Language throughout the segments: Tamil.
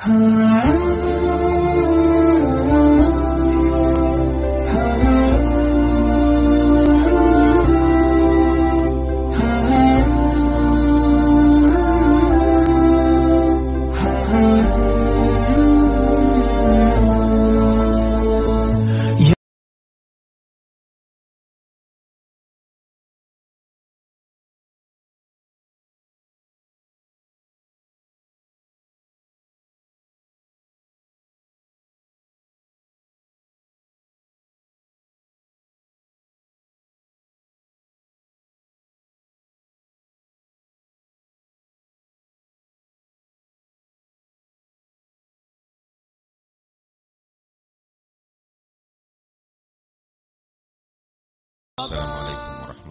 Ah.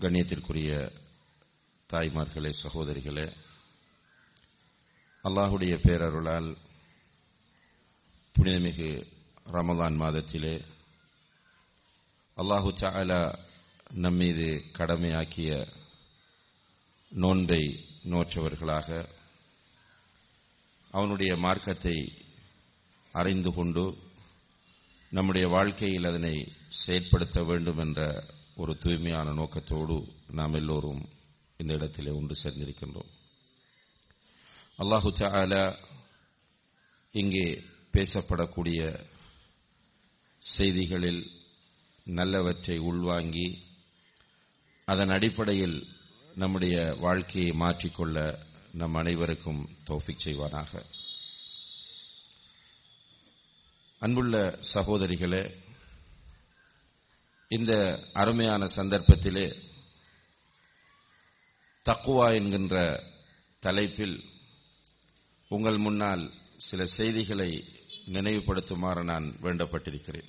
கண்ணியத்திற்குரிய தாய்மார்களே சகோதரிகளே அல்லாஹுடைய பேரருளால் புனிதமிகு ரமலான் மாதத்திலே அல்லாஹு சாலா நம்மீது கடமையாக்கிய நோன்பை நோற்றவர்களாக அவனுடைய மார்க்கத்தை அறிந்து கொண்டு நம்முடைய வாழ்க்கையில் அதனை செயற்படுத்த வேண்டும் என்ற ஒரு தூய்மையான நோக்கத்தோடு நாம் எல்லோரும் இந்த இடத்திலே ஒன்று சேர்ந்திருக்கின்றோம். அல்லாஹு சாலா இங்கே பேசப்படக்கூடிய செய்திகளில் நல்லவற்றை உள்வாங்கி அதன் அடிப்படையில் நம்முடைய வாழ்க்கையை மாற்றிக்கொள்ள நம் அனைவருக்கும் தோஃபிக் செய்வானாக. அன்புள்ள சகோதரிகளே இந்த அருமையான சந்தர்ப்பத்திலே தக்குவா என்கின்ற தலைப்பில் உங்கள் முன்னால் சில செய்திகளை நினைவுபடுத்துமாறு நான் வேண்டப்பட்டிருக்கிறேன்.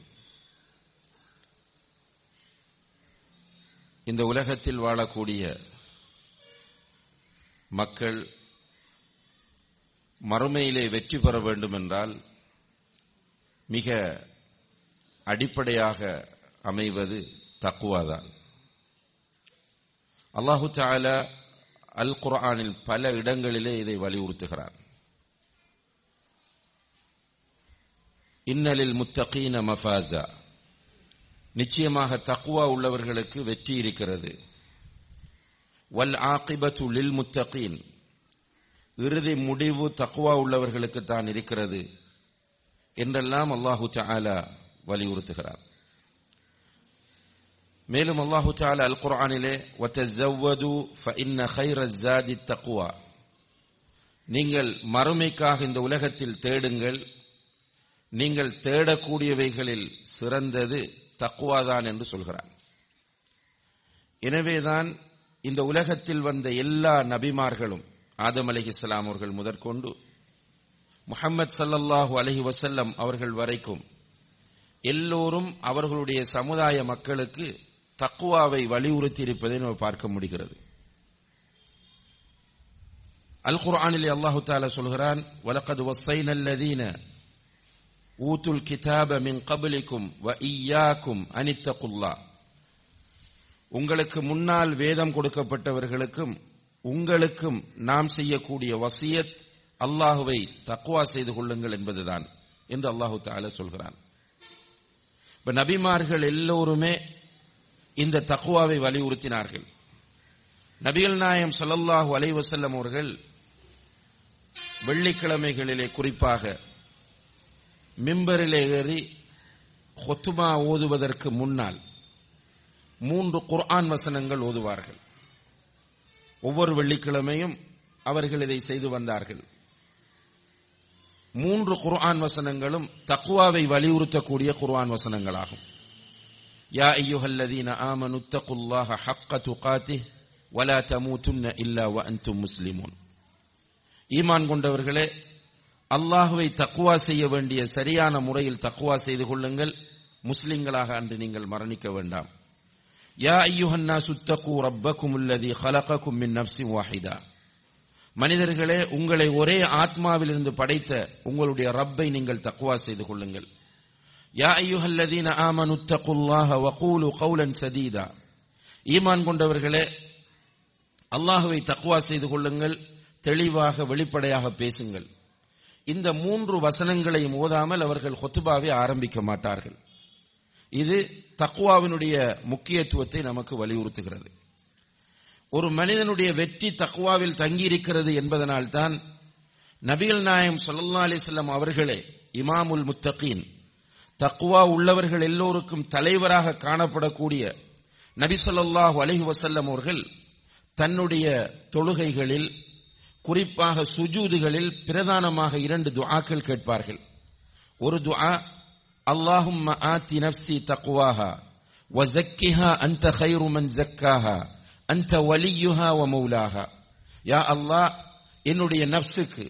இந்த உலகத்தில் வாழக்கூடிய மக்கள் மறுமையிலே வெற்றி பெற வேண்டும் என்றால் மிக அடிப்படையாக அமைவது தக்குவாதான். அல்லாஹு தாலா அல் குர்ஆனில் பல இடங்களிலே இதை வலியுறுத்துகிறார் இன்னலில் முத்தகீன மஃபாசா நிச்சயமாக தக்குவா உள்ளவர்களுக்கு வெற்றி இருக்கிறது. வல் ஆகிபத்து லில் முத்தகீன். இறுதி முடிவு தக்குவா உள்ளவர்களுக்கு தான் இருக்கிறது. என்றெல்லாம் அல்லாஹு சாலா வலியுறுத்துகிறார். மேலும் அல்லாஹு சாலா அல் குரானிலே தக்குவா நீங்கள் மறுமைக்காக இந்த உலகத்தில் தேடுங்கள் நீங்கள் தேடக்கூடியவைகளில் சிறந்தது தக்குவாதான் என்று சொல்கிறார். எனவேதான் இந்த உலகத்தில் வந்த எல்லா நபிமார்களும் ஆதம் அலிஹிஸ்லாம் அவர்கள் முதற்கொண்டு முகமது சல்லல்லாஹு அலஹி வசல்லம் அவர்கள் வரைக்கும் எல்லோரும் அவர்களுடைய சமுதாய மக்களுக்கு தக்குவாவை வலியுறுத்தி இருப்பதை நம்ம பார்க்க முடிகிறது. அல் குர்ஆனில் அல்லாஹு தாலா சொல்கிறான் வலக்கது வசைன் அல்லதீன ஊத்துல் கிதாப மின் கபலிக்கும் வ ஈயாக்கும் அனித்தகுல்லா உங்களுக்கு முன்னால் வேதம் கொடுக்கப்பட்டவர்களுக்கும் உங்களுக்கும் நாம் செய்யக்கூடிய வசியத் அல்லாஹுவை தக்குவா செய்து கொள்ளுங்கள் என்பதுதான் என்று அல்லாஹு தால சொல்கிறான். இப்ப நபிமார்கள் எல்லோருமே இந்த தக்குவாவை வலியுறுத்தினார்கள். நபிகள் நாயம் சல்லல்லாஹு அலைவசல்லம் அவர்கள் வெள்ளிக்கிழமைகளிலே குறிப்பாக மிம்பரிலே ஏறி ஹொத்துமா ஓதுவதற்கு முன்னால் மூன்று குர்ஆன் வசனங்கள் ஓதுவார்கள். ஒவ்வொரு வெள்ளிக்கிழமையும் அவர்கள் இதை செய்து வந்தார்கள். மூன்று குர்ஆன் வசனங்களும் தக்குவாவை வலியுறுத்தக்கூடிய குர்ஆன் வசனங்களாகும். யா ஐயுஹல்லதீன ஆமனு தகுல்லாஹ ஹக்க துகாத்திஹ் வலா தமூதுன்ன இல்லா வ அன்தும் முஸ்லிமூன். ஈமான் கொண்டவர்களே அல்லாஹுவை தக்குவா செய்ய வேண்டிய சரியான முறையில் தக்குவா செய்து கொள்ளுங்கள். முஸ்லிம்களாக அன்று நீங்கள் மரணிக்க வேண்டாம். யா ஐயுஹன்னா சுத்தகு ரப்பக்கும் உள்ளதி ஹலகக்கும் மின் நப்சி வாஹிதா. மனிதர்களே உங்களை ஒரே ஆத்மாவிலிருந்து படைத்த உங்களுடைய ரப்பை நீங்கள் தக்குவா செய்து கொள்ளுங்கள். யா ஐயுஹல்லதீன ஆமனு தக்குல்லாஹ வகூலு கௌலன் சதீதா. ஈமான் கொண்டவர்களே அல்லாஹுவை தக்குவா செய்து கொள்ளுங்கள் தெளிவாக வெளிப்படையாக பேசுங்கள். இந்த மூன்று வசனங்களையும் ஓதாமல் அவர்கள் ஹொத்துபாவை ஆரம்பிக்க மாட்டார்கள். இது தக்குவாவினுடைய முக்கியத்துவத்தை நமக்கு வலியுறுத்துகிறது. ஒரு மனிதனுடைய வெற்றி தக்குவாவில் தங்கியிருக்கிறது என்பதனால்தான் நபிகள் நாயம் சொல்லல்லா அலிஸ்லாம் அவர்களே இமாமுல் முத்தகீன் தக்குவா உள்ளவர்கள் எல்லோருக்கும் தலைவராக காணப்படக்கூடிய நபி சொல்லாஹு அலஹி வசல்லம் அவர்கள் தன்னுடைய தொழுகைகளில் குறிப்பாக சுஜூதுகளில் பிரதானமாக இரண்டு துஆக்கள் கேட்பார்கள். ஒரு துஆ அல்லாஹும் ஆத்தி நப்சி தக்குவாஹா வ ஜக்கிஹா அந்த ஹைருமன் ஜக்காஹா அந்த வலியுஹா வ மௌலாஹா. யா அல்லாஹ் என்னுடைய நப்சுக்கு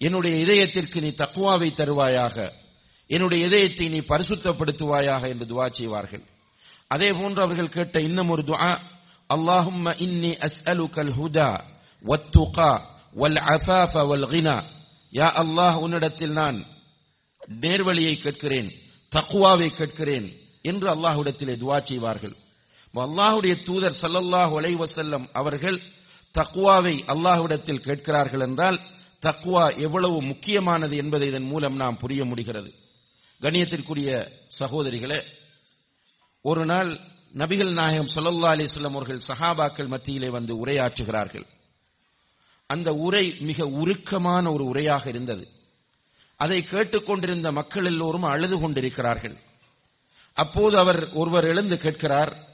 என்னுடைய இதயத்திற்கு நீ தக்குவாவை தருவாயாக என்னுடைய இதயத்தை நீ பரிசுத்தப்படுத்துவாயாக என்று துவா செய்வார்கள். அதே போன்று அவர்கள் கேட்ட இன்னும் ஒரு துவா அல்லாஹும் இன்னி அஸ் அலு ஹுதா வத்துகா வல் அசாஃப வல் கினா. யா அல்லாஹ் உன்னிடத்தில் நான் நேர்வழியை கேட்கிறேன் தக்குவாவை கேட்கிறேன் என்று அல்லாஹ்விடத்திலே துவா செய்வார்கள். அல்லாஹுடைய தூதர் சல்லல்லாஹ் அலைஹி அவர்கள் தக்குவாவை அல்லாஹ்விடத்தில் கேட்கிறார்கள் என்றால் தக்குவா எவ்வளவு முக்கியமானது என்பதை இதன் மூலம் நாம் புரிய முடிகிறது. கணியத்திற்குரிய சகோதரிகளே ஒரு நாள் நபிகள் நாயகம் சொல்லல்லா அலிஸ்லாம் அவர்கள் சஹாபாக்கள் மத்தியிலே வந்து உரையாற்றுகிறார்கள். அந்த உரை மிக உருக்கமான ஒரு உரையாக இருந்தது. அதை கேட்டுக்கொண்டிருந்த மக்கள் எல்லோரும் அழுது கொண்டிருக்கிறார்கள். அப்போது அவர் ஒருவர் எழுந்து கேட்கிறார்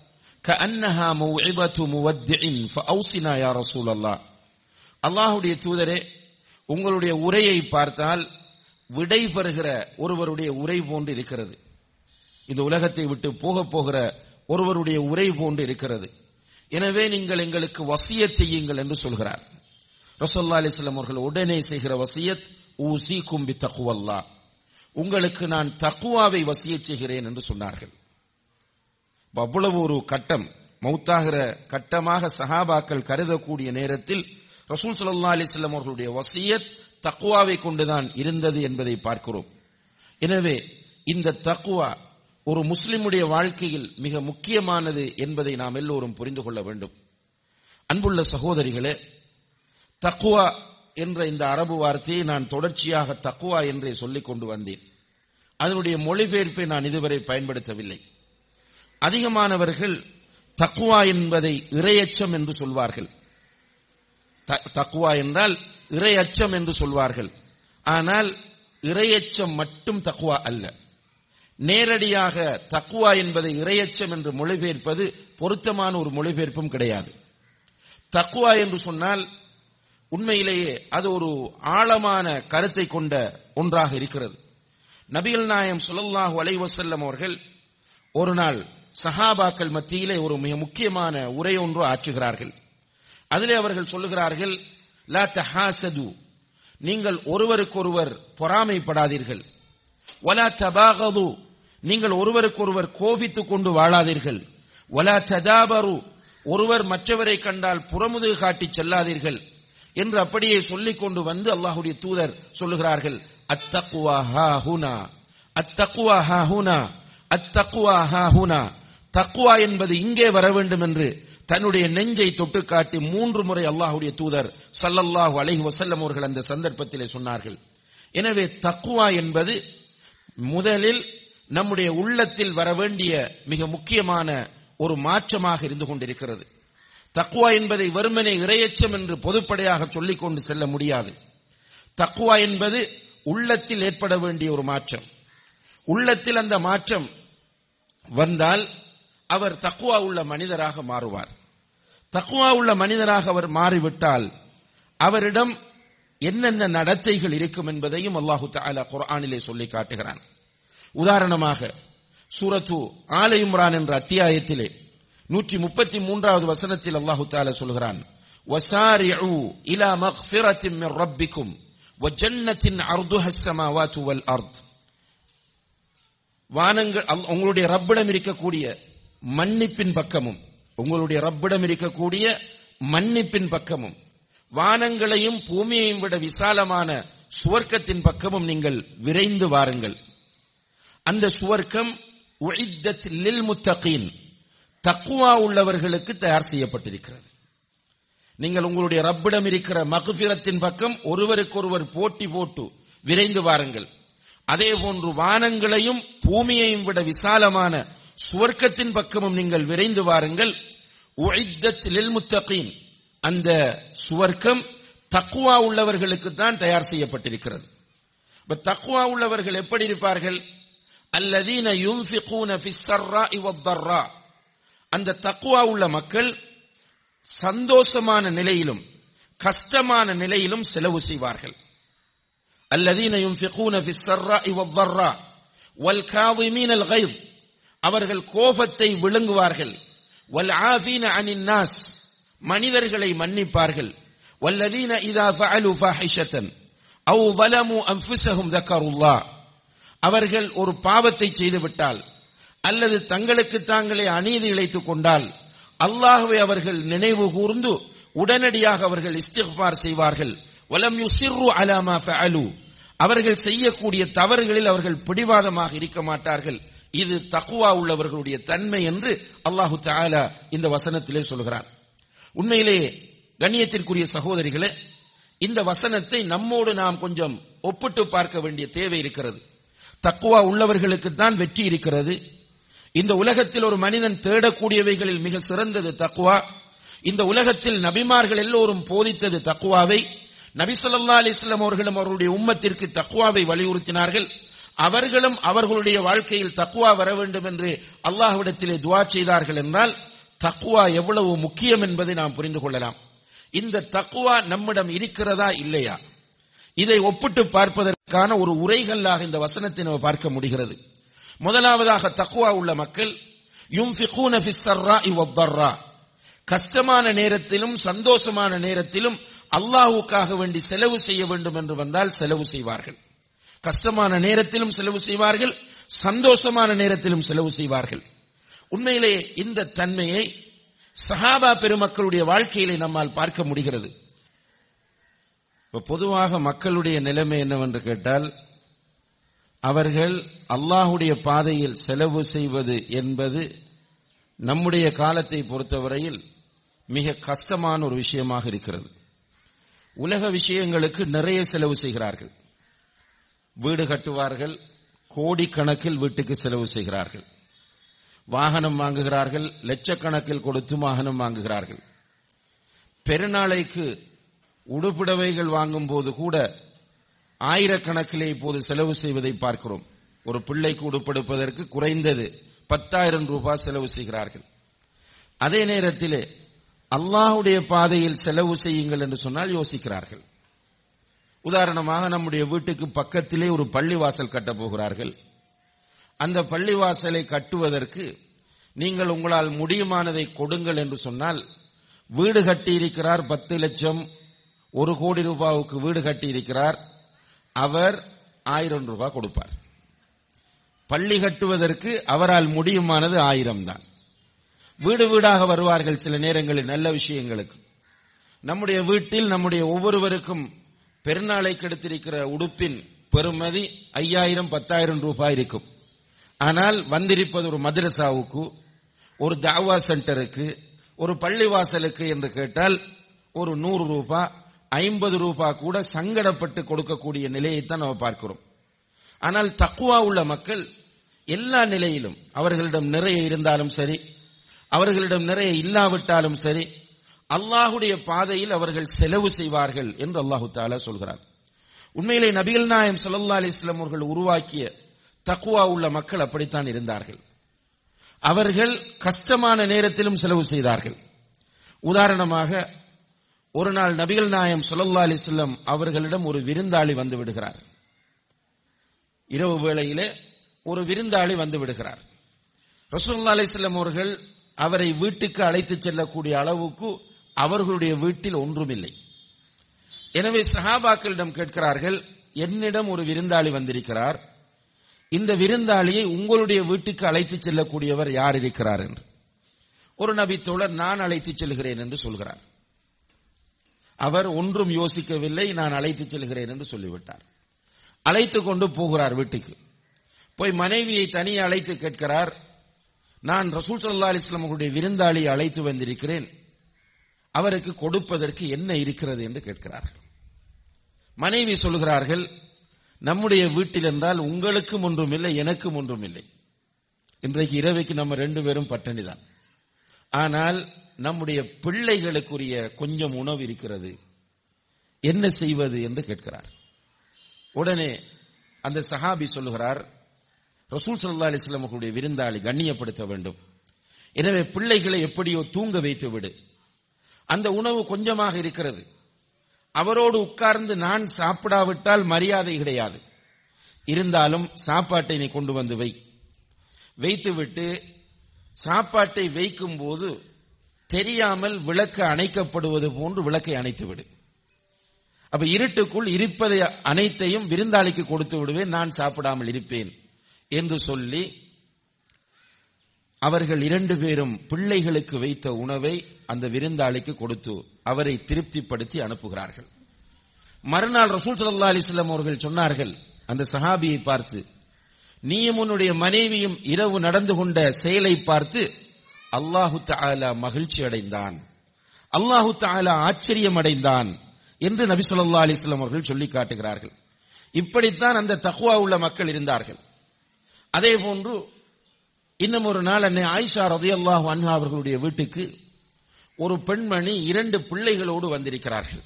கஅன்னஹா மௌஇபத்து முவத்திஇன் ஃபஅவ்சினா யா ரசூலல்லாஹ் அல்லாஹ்வுடைய தூதரே உங்களுடைய உரையை பார்த்தால் விடை பெறுகிற ஒருவருடைய உரை போன்று இருக்கிறது. இந்த உலகத்தை விட்டு போக போகிற ஒருவருடைய உரை போன்று இருக்கிறது. எனவே நீங்கள் எங்களுக்கு வசியத் செய்யுங்கள் என்று சொல்கிறார். ரசோல்லா அலிஸ்லாம் அவர்கள் உடனே செய்கிற வசியத் ஊசி கும்பி தக்குவல்லா உங்களுக்கு நான் தக்குவாவை வசியச் செய்கிறேன் என்று சொன்னார்கள். அவ்வளவு ஒரு கட்டம் மௌத்தாகிற கட்டமாக சஹாபாக்கள் கருதக்கூடிய நேரத்தில் ரசூல் சல்லா அலிஸ்லாம் அவர்களுடைய வசியத் தக்குவாவை கொண்டுதான் இருந்தது என்பதை பார்க்கிறோம். எனவே இந்த தக்குவா ஒரு முஸ்லிமுடைய வாழ்க்கையில் மிக முக்கியமானது என்பதை நாம் எல்லோரும் புரிந்து கொள்ள வேண்டும். அன்புள்ள சகோதரிகளே தக்குவா என்ற இந்த அரபு வார்த்தையை நான் தொடர்ச்சியாக தக்குவா என்றே சொல்லிக் கொண்டு வந்தேன். அதனுடைய மொழிபெயர்ப்பை நான் இதுவரை பயன்படுத்தவில்லை. அதிகமானவர்கள் தக்குவா என்பதை இறையச்சம் என்று சொல்வார்கள். தக்குவா என்றால் இறையச்சம் என்று சொல்வார்கள். ஆனால் இறையச்சம் மட்டும் தக்குவா அல்ல. நேரடியாக தக்குவா என்பதை இறையச்சம் என்று மொழிபெயர்ப்பது பொருத்தமான ஒரு மொழிபெயர்ப்பும் கிடையாது. தக்குவா என்று சொன்னால் உண்மையிலேயே அது ஒரு ஆழமான கருத்தை கொண்ட ஒன்றாக இருக்கிறது. நபிகள் நாயம் சுல்லாஹூ அலைவசல்லம் அவர்கள் ஒரு நாள் சஹாபாக்கள் மத்தியிலே ஒரு மிக முக்கியமான உரை ஒன்று ஆற்றுகிறார்கள். அதிலே அவர்கள் சொல்லுகிறார்கள் லா தஹாசது. நீங்கள் ஒருவருக்கொருவர் பொறாமைப்படாதீர்கள். வலா தபாகது. நீங்கள் ஒருவருக்கொருவர் கோபித்துக் கொண்டு வாழாதீர்கள். ஒலா ததாபரு. ஒருவர் மற்றவரை கண்டால் புறமுதுகு காட்டி செல்லாதீர்கள். என்று அப்படியே சொல்லிக் கொண்டு வந்து அல்லாஹுடைய தூதர் சொல்லுகிறார்கள் அத்தக்குவா ஹா ஹுனா அத்தக்குவா ஹா ஹுனா அத்தக்குவா ஹா ஹுனா தக்குவா என்பது இங்கே வர வேண்டும் என்று தன்னுடைய நெஞ்சை தொட்டு காட்டி மூன்று முறை அல்லாஹுடைய தூதர் சல்லல்லாஹு அலஹி வசல்லம் அவர்கள் அந்த சந்தர்ப்பத்திலே சொன்னார்கள். எனவே தக்குவா என்பது முதலில் நம்முடைய உள்ளத்தில் வர வேண்டிய மிக முக்கியமான ஒரு மாற்றமாக இருந்து கொண்டிருக்கிறது. தக்குவா என்பதை வெறுமனே இரையச்சம் என்று பொதுப்படையாக சொல்லிக் கொண்டு செல்ல முடியாது. தக்குவா என்பது உள்ளத்தில் ஏற்பட வேண்டிய ஒரு மாற்றம். உள்ளத்தில் அந்த மாற்றம் வந்தால் அவர் தக்குவா உள்ள மனிதராக மாறுவார் தக்குவா உள்ள மனிதராக அவர் மாறிவிட்டால் அவரிடம் என்னென்ன நடத்தைகள் இருக்கும் என்பதையும் அல்லாஹு தாலா குர்ஆனிலே சொல்லி காட்டுகிறான் உதாரணமாக சூரத்து ஆலை இம்ரான் என்ற அத்தியாயத்திலே நூற்றி முப்பத்தி மூன்றாவது வசனத்தில் அல்லாஹு தாலா சொல்கிறான் وسارعوا إلى مغفرة من ربكم வஜன்னத்தின் அர்துஹ ஸமாவாத்து வல் அர்த் வானங்கள் அல்- உங்களுடைய ரப்பிடம் இருக்கக்கூடிய மன்னிப்பின் பக்கமும் உங்களுடைய ரப்பிடம் இருக்கக்கூடிய மன்னிப்பின் பக்கமும் வானங்களையும் பூமியையும் விட விசாலமான சுவர்க்கத்தின் பக்கமும் நீங்கள் விரைந்து வாருங்கள். அந்த சுவர்க்கம் லில் முத்தகீன் தக்குவா உள்ளவர்களுக்கு தயார் செய்யப்பட்டிருக்கிறது. நீங்கள் உங்களுடைய ரப்பிடம் இருக்கிற மகுபிரத்தின் பக்கம் ஒருவருக்கொருவர் போட்டி போட்டு விரைந்து வாருங்கள். அதே போன்று வானங்களையும் பூமியையும் விட விசாலமான சுவர்க்கத்தின் பக்கமும் நீங்கள் விரைந்து வாருங்கள். முத்தகீன் அந்த சுவர்க்கம் தக்குவா உள்ளவர்களுக்கு தான் தயார் செய்யப்பட்டிருக்கிறது. தக்குவா உள்ளவர்கள் எப்படி இருப்பார்கள்? அல்லதீன யுன்ஃபிகூன ஃபிஸ்ஸர்ரா இவத்தர்ரா அந்த தக்குவா உள்ள மக்கள் சந்தோஷமான நிலையிலும் கஷ்டமான நிலையிலும் செலவு செய்வார்கள். அல்லதீன யுன்ஃபிகூன ஃபிஸ்ஸர்ரா இவத்தர்ரா வல் காதிமீன் அல் அவர்கள் கோபத்தை விழுங்குவார்கள். வல் ஆஃபீன அனின்னாஸ் மனிதர்களை மன்னிப்பார்கள். வல்லதீன இதா ஃபஅலு ஃபாஹிஷத்தன் அவ் வலமு அன்ஃபுசஹும் தக்கருல்லா. அவர்கள் ஒரு பாவத்தை செய்துவிட்டால் அல்லது தங்களுக்கு தாங்களே அநீதி இழைத்துக் கொண்டால் அல்லாஹுவை அவர்கள் நினைவு கூர்ந்து உடனடியாக அவர்கள் இஸ்திஃபார் செய்வார்கள். வலம் யுசிர்ரு அலாமா ஃபஅலு. அவர்கள் செய்யக்கூடிய தவறுகளில் அவர்கள் பிடிவாதமாக இருக்க மாட்டார்கள். இது தக்குவா உள்ளவர்களுடைய தன்மை என்று அல்லாஹு தாலா இந்த வசனத்திலே சொல்கிறார். உண்மையிலே கண்ணியத்திற்குரிய சகோதரிகளே இந்த வசனத்தை நம்மோடு நாம் கொஞ்சம் ஒப்பிட்டு பார்க்க வேண்டிய தேவை இருக்கிறது. தக்குவா உள்ளவர்களுக்கு தான் வெற்றி இருக்கிறது. இந்த உலகத்தில் ஒரு மனிதன் தேடக்கூடியவைகளில் மிக சிறந்தது தக்குவா. இந்த உலகத்தில் நபிமார்கள் எல்லோரும் போதித்தது தக்குவாவை. நபிசல்லா அலிஸ்லாம் அவர்களும் அவருடைய உம்மத்திற்கு தக்குவாவை வலியுறுத்தினார்கள். அவர்களும் அவர்களுடைய வாழ்க்கையில் தக்குவா வர வேண்டும் என்று அல்லாஹ்விடத்திலே துவா செய்தார்கள் என்றால் தக்குவா எவ்வளவு முக்கியம் என்பதை நாம் புரிந்து கொள்ளலாம். இந்த தக்குவா நம்மிடம் இருக்கிறதா இல்லையா? இதை ஒப்பிட்டு பார்ப்பதற்கான ஒரு உரைகல்லாக இந்த வசனத்தை நம்ம பார்க்க முடிகிறது. முதலாவதாக தக்குவா உள்ள மக்கள் யுன்ஃபிகூன கஷ்டமான நேரத்திலும் சந்தோஷமான நேரத்திலும் அல்லாஹுக்காக வேண்டி செலவு செய்ய வேண்டும் என்று வந்தால் செலவு செய்வார்கள். கஷ்டமான நேரத்திலும் செலவு செய்வார்கள் சந்தோஷமான நேரத்திலும் செலவு செய்வார்கள். உண்மையிலே இந்த தன்மையை சஹாபா பெருமக்களுடைய வாழ்க்கையிலே நம்மால் பார்க்க முடிகிறது. இப்ப பொதுவாக மக்களுடைய நிலைமை என்னவென்று கேட்டால் அவர்கள் அல்லாஹுடைய பாதையில் செலவு செய்வது என்பது நம்முடைய காலத்தை பொறுத்தவரையில் மிக கஷ்டமான ஒரு விஷயமாக இருக்கிறது. உலக விஷயங்களுக்கு நிறைய செலவு செய்கிறார்கள். வீடு கட்டுவார்கள் கோடிக்கணக்கில் வீட்டுக்கு செலவு செய்கிறார்கள். வாகனம் வாங்குகிறார்கள் லட்சக்கணக்கில் கொடுத்து வாகனம் வாங்குகிறார்கள். பெருநாளைக்கு உடுப்புடவைகள் வாங்கும் போது கூட ஆயிரக்கணக்கிலே இப்போது செலவு செய்வதை பார்க்கிறோம். ஒரு பிள்ளைக்கு உடுப்பெடுப்பதற்கு குறைந்தது பத்தாயிரம் ரூபாய் செலவு செய்கிறார்கள். அதே நேரத்திலே அல்லாஹுடைய பாதையில் செலவு செய்யுங்கள் என்று சொன்னால் யோசிக்கிறார்கள். உதாரணமாக நம்முடைய வீட்டுக்கு பக்கத்திலே ஒரு பள்ளிவாசல் கட்டப் போகிறார்கள். அந்த பள்ளிவாசலை கட்டுவதற்கு நீங்கள் உங்களால் முடியுமானதை கொடுங்கள் என்று சொன்னால் வீடு கட்டியிருக்கிறார் பத்து லட்சம் ஒரு கோடி ரூபாவுக்கு வீடு கட்டியிருக்கிறார் அவர் ஆயிரம் ரூபாய் கொடுப்பார். பள்ளி கட்டுவதற்கு அவரால் முடியுமானது ஆயிரம் தான் வீடு வீடாக வருவார்கள் சில நேரங்களில் நல்ல விஷயங்களுக்கு. நம்முடைய வீட்டில் நம்முடைய ஒவ்வொருவருக்கும் பெருநாளை கெடுத்திருக்கிற உடுப்பின் பெறுமதி ஐயாயிரம் பத்தாயிரம் ரூபாய் இருக்கும். ஆனால் வந்திருப்பது ஒரு மதரசாவுக்கு ஒரு தாவா சென்டருக்கு ஒரு பள்ளிவாசலுக்கு என்று கேட்டால் ஒரு நூறு ரூபாய் ஐம்பது ரூபாய் கூட சங்கடப்பட்டு கொடுக்கக்கூடிய நிலையைத்தான் நம்ம பார்க்கிறோம். ஆனால் தக்குவா உள்ள மக்கள் எல்லா நிலையிலும் அவர்களிடம் நிறைய இருந்தாலும் சரி அவர்களிடம் நிறைய இல்லாவிட்டாலும் சரி அல்லாஹுடைய பாதையில் அவர்கள் செலவு செய்வார்கள் என்று அல்லாஹு தாலா சொல்கிறார் உண்மையிலே நபிகள் நாயம் சல்லா அலிஸ்லாம் அவர்கள் உருவாக்கிய தக்குவா உள்ள மக்கள் அப்படித்தான் இருந்தார்கள். அவர்கள் கஷ்டமான நேரத்திலும் செலவு செய்தார்கள். உதாரணமாக ஒரு நாள் நபிகள் நாயம் சொல்லல்லா அலிஸ்லம் அவர்களிடம் ஒரு விருந்தாளி வந்து விடுகிறார். இரவு வேளையிலே ஒரு விருந்தாளி வந்து விடுகிறார். ரசூல்லா அலிஸ்லம் அவர்கள் அவரை வீட்டுக்கு அழைத்துச் செல்லக்கூடிய அளவுக்கு அவர்களுடைய வீட்டில் ஒன்றுமில்லை. எனவே சஹாபாக்களிடம் கேட்கிறார்கள் என்னிடம் ஒரு விருந்தாளி வந்திருக்கிறார். இந்த விருந்தாளியை உங்களுடைய வீட்டுக்கு அழைத்து செல்லக்கூடியவர் யார் இருக்கிறார்? என்று. ஒரு நபி தோழர் நான் அழைத்து செல்கிறேன் என்று சொல்கிறார். அவர் ஒன்றும் யோசிக்கவில்லை நான் அழைத்து செல்கிறேன் என்று சொல்லிவிட்டார். அழைத்து கொண்டு போகிறார் வீட்டுக்கு. போய் மனைவியை தனியே அழைத்து கேட்கிறார். நான் ரசூல் சல்லா அலிஸ்லாம் அவர்களுடைய விருந்தாளியை அழைத்து வந்திருக்கிறேன். அவருக்கு கொடுப்பதற்கு என்ன இருக்கிறது என்று கேட்கிறார்கள். மனைவி சொல்கிறார்கள் நம்முடைய வீட்டில் என்றால் உங்களுக்கும் ஒன்றும் இல்லை எனக்கும் ஒன்றும் இல்லை. இன்றைக்கு இரவைக்கு நம்ம ரெண்டு பேரும் பட்டணிதான் ஆனால் நம்முடைய பிள்ளைகளுக்குரிய கொஞ்சம் உணவு இருக்கிறது. என்ன செய்வது என்று கேட்கிறார். உடனே அந்த சஹாபி சொல்லுகிறார் ரசூல் சல்லா அலிஸ்லாம் அவர்களுடைய விருந்தாளி கண்ணியப்படுத்த வேண்டும். எனவே பிள்ளைகளை எப்படியோ தூங்க வைத்து விடு. அந்த உணவு கொஞ்சமாக இருக்கிறது. அவரோடு உட்கார்ந்து நான் சாப்பிடாவிட்டால் மரியாதை கிடையாது. இருந்தாலும் சாப்பாட்டை நீ கொண்டு வந்து வை. வைத்துவிட்டு சாப்பாட்டை வைக்கும் போது தெரியாமல் விளக்கு அணைக்கப்படுவது போன்று விளக்கை அணைத்து விடு. அப்ப இருட்டுக்குள் இருப்பதை அனைத்தையும் விருந்தாளிக்கு கொடுத்து விடுவேன் நான் சாப்பிடாமல் இருப்பேன் என்று சொல்லி அவர்கள் இரண்டு பேரும் பிள்ளைகளுக்கு வைத்த உணவை அந்த விருந்தாளிக்கு கொடுத்து அவரை திருப்திப்படுத்தி அனுப்புகிறார்கள். மறுநாள் ரசூல் சல்லா அலிஸ்லாம் அவர்கள் சொன்னார்கள் அந்த சஹாபியை பார்த்து நீயும் உன்னுடைய மனைவியும் இரவு நடந்து கொண்ட செயலை பார்த்து அல்லாஹு தாலா மகிழ்ச்சி அடைந்தான். அல்லாஹு தாலா ஆச்சரியம் அடைந்தான் என்று நபி சொல்லா அலிஸ்லாம் அவர்கள் சொல்லி காட்டுகிறார்கள். இப்படித்தான் அந்த தகுவா உள்ள மக்கள் இருந்தார்கள். அதே போன்று இன்னும் ஒரு நாள் அன்னை ஆயிஷா ரதையல்லாஹ் அன்ஹா அவர்களுடைய வீட்டுக்கு ஒரு பெண்மணி இரண்டு பிள்ளைகளோடு வந்திருக்கிறார்கள்.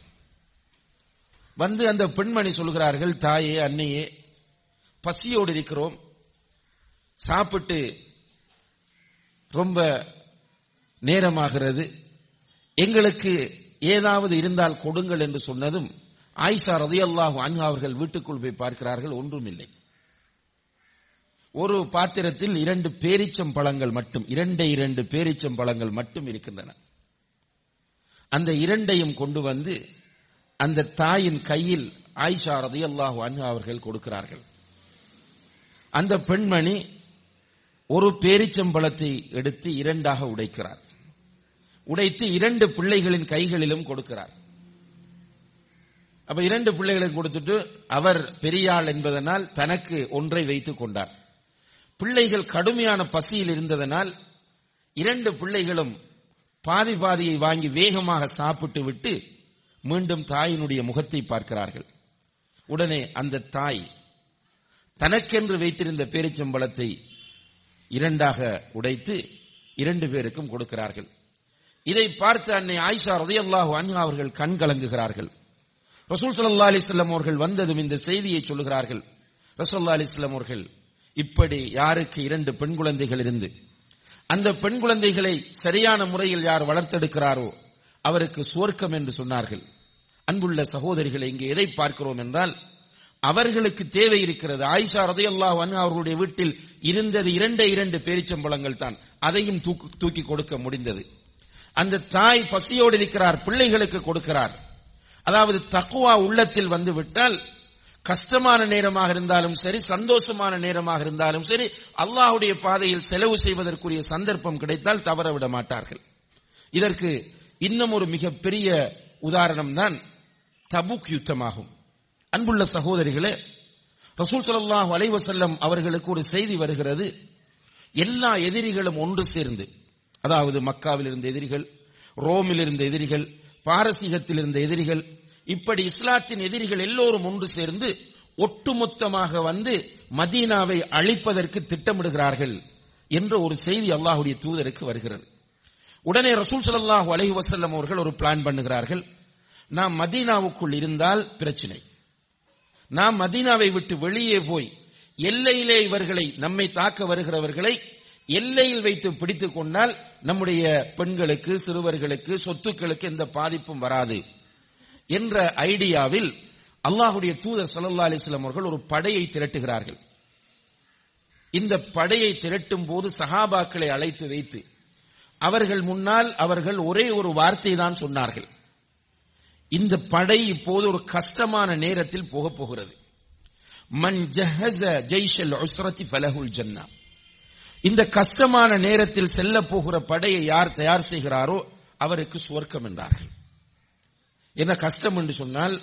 வந்து அந்த பெண்மணி சொல்கிறார்கள் தாயே அன்னையே பசியோடு இருக்கிறோம். சாப்பிட்டு ரொம்ப நேரமாகிறது. எங்களுக்கு ஏதாவது இருந்தால் கொடுங்கள் என்று சொன்னதும் ஆயிஷா ரதையல்லாஹ் அன்ஹா அவர்கள் வீட்டுக்குள் போய் பார்க்கிறார்கள். ஒன்றும் இல்லை. ஒரு பாத்திரத்தில் இரண்டு பேரிச்சம் பழங்கள் மட்டும் இரண்டே இரண்டு பேரிச்சம் பழங்கள் மட்டும் இருக்கின்றன. அந்த இரண்டையும் கொண்டு வந்து அந்த தாயின் கையில் ஆயிஷா ரதி அல்லாஹு அன்ஹு அவர்கள் கொடுக்கிறார்கள். அந்த பெண்மணி ஒரு பேரிச்சம்பழத்தை எடுத்து இரண்டாக உடைக்கிறார். உடைத்து இரண்டு பிள்ளைகளின் கைகளிலும் கொடுக்கிறார். அப்ப இரண்டு பிள்ளைகளுக்கு கொடுத்துட்டு அவர் பெரியாள் என்பதனால் தனக்கு ஒன்றை வைத்துக் கொண்டார். பிள்ளைகள் கடுமையான பசியில் இருந்ததனால் இரண்டு பிள்ளைகளும் பாதி பாதியை வாங்கி வேகமாக சாப்பிட்டு விட்டு மீண்டும் தாயினுடைய முகத்தை பார்க்கிறார்கள். உடனே அந்த தாய் தனக்கென்று வைத்திருந்த பேரிச்சம்பளத்தை இரண்டாக உடைத்து இரண்டு பேருக்கும் கொடுக்கிறார்கள். இதை பார்த்து அன்னை ஆயிஷா ரதையல்லாஹு அன்ஹா அவர்கள் கண் கலங்குகிறார்கள். ரசூல் சல்லா அலிஸ்லாம் அவர்கள் வந்ததும் இந்த செய்தியை சொல்லுகிறார்கள். ரசூல்லா அலிஸ்லாம் அவர்கள் இப்படி யாருக்கு இரண்டு பெண் குழந்தைகள் இருந்து அந்த பெண் குழந்தைகளை சரியான முறையில் யார் வளர்த்தெடுக்கிறாரோ அவருக்கு சுவர்க்கம் என்று சொன்னார்கள். அன்புள்ள சகோதரிகளை இங்கே எதை பார்க்கிறோம் என்றால் அவர்களுக்கு தேவை இருக்கிறது. ஆயிஷா ரதையல்லா அவர்களுடைய வீட்டில் இருந்தது இரண்டே இரண்டு பேரிச்சம்பழங்கள் தான். அதையும் தூக்கி கொடுக்க முடிந்தது. அந்த தாய் பசியோடு இருக்கிறார் பிள்ளைகளுக்கு கொடுக்கிறார். அதாவது தக்குவா உள்ளத்தில் வந்து விட்டால் கஷ்டமான நேரமாக இருந்தாலும் சரி சந்தோஷமான நேரமாக இருந்தாலும் சரி அல்லாஹுடைய பாதையில் செலவு செய்வதற்குரிய சந்தர்ப்பம் கிடைத்தால் தவற விட மாட்டார்கள். இதற்கு இன்னும் ஒரு மிகப்பெரிய உதாரணம் தான் தபுக் யுத்தமாகும். அன்புள்ள சகோதரிகளே ரசூல் சல்லாஹூ அலைவசல்லம் அவர்களுக்கு ஒரு செய்தி வருகிறது. எல்லா எதிரிகளும் ஒன்று சேர்ந்து அதாவது மக்காவில் இருந்த எதிரிகள் ரோமில் இருந்த எதிரிகள் பாரசீகத்தில் இருந்த எதிரிகள் இப்படி இஸ்லாத்தின் எதிரிகள் எல்லோரும் ஒன்று சேர்ந்து ஒட்டுமொத்தமாக வந்து மதீனாவை அழிப்பதற்கு திட்டமிடுகிறார்கள் என்ற ஒரு செய்தி அல்லாஹுடைய தூதருக்கு வருகிறது. உடனே ரசூல் சல்லாஹூ அலஹி வசல்லம் அவர்கள் ஒரு பிளான் பண்ணுகிறார்கள். நாம் மதீனாவுக்குள் இருந்தால் பிரச்சனை. நாம் மதீனாவை விட்டு வெளியே போய் எல்லையிலே இவர்களை நம்மை தாக்க வருகிறவர்களை எல்லையில் வைத்து பிடித்துக் கொண்டால் நம்முடைய பெண்களுக்கு சிறுவர்களுக்கு சொத்துக்களுக்கு எந்த பாதிப்பும் வராது. என்ற ஐடியாவில் அல்லாஹுடைய தூதர் சல்லா அலிஸ்லாம் அவர்கள் ஒரு படையை திரட்டுகிறார்கள். இந்த படையை திரட்டும் போது சஹாபாக்களை அழைத்து வைத்து அவர்கள் முன்னால் அவர்கள் ஒரே ஒரு வார்த்தை தான் சொன்னார்கள். இந்த படை இப்போது ஒரு கஷ்டமான நேரத்தில் போக போகிறது. மன் ஜஹஸ ஜெய்ஷல் உஸ்ரதி ஃபலஹுல் ஜன்னா. இந்த கஷ்டமான நேரத்தில் செல்ல போகிற படையை யார் தயார் செய்கிறாரோ அவருக்கு சுவர்க்கம் என்றார்கள். என்ன கஷ்டம் என்று சொன்னால்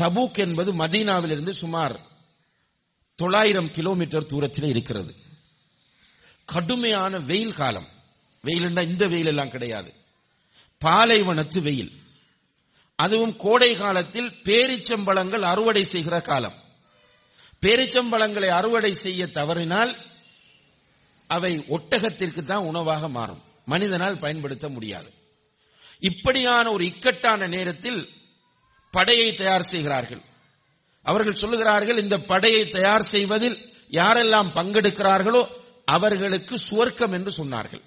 தபூக் என்பது மதீனாவிலிருந்து சுமார் தொள்ளாயிரம் கிலோமீட்டர் தூரத்தில் இருக்கிறது. கடுமையான வெயில் காலம். வெயில் இந்த வெயில் எல்லாம் கிடையாது. பாலைவனத்து வெயில். அதுவும் கோடை காலத்தில் பேரிச்சம்பழங்கள் அறுவடை செய்கிற காலம். பேரிச்சம்பழங்களை அறுவடை செய்ய தவறினால் அவை ஒட்டகத்திற்கு தான் உணவாக மாறும். மனிதனால் பயன்படுத்த முடியாது. இப்படியான ஒரு இக்கட்டான நேரத்தில் படையை தயார் செய்கிறார்கள். அவர்கள் சொல்லுகிறார்கள் இந்த படையை தயார் செய்வதில் யாரெல்லாம் பங்கெடுக்கிறார்களோ அவர்களுக்கு சுவர்க்கம் என்று சொன்னார்கள்.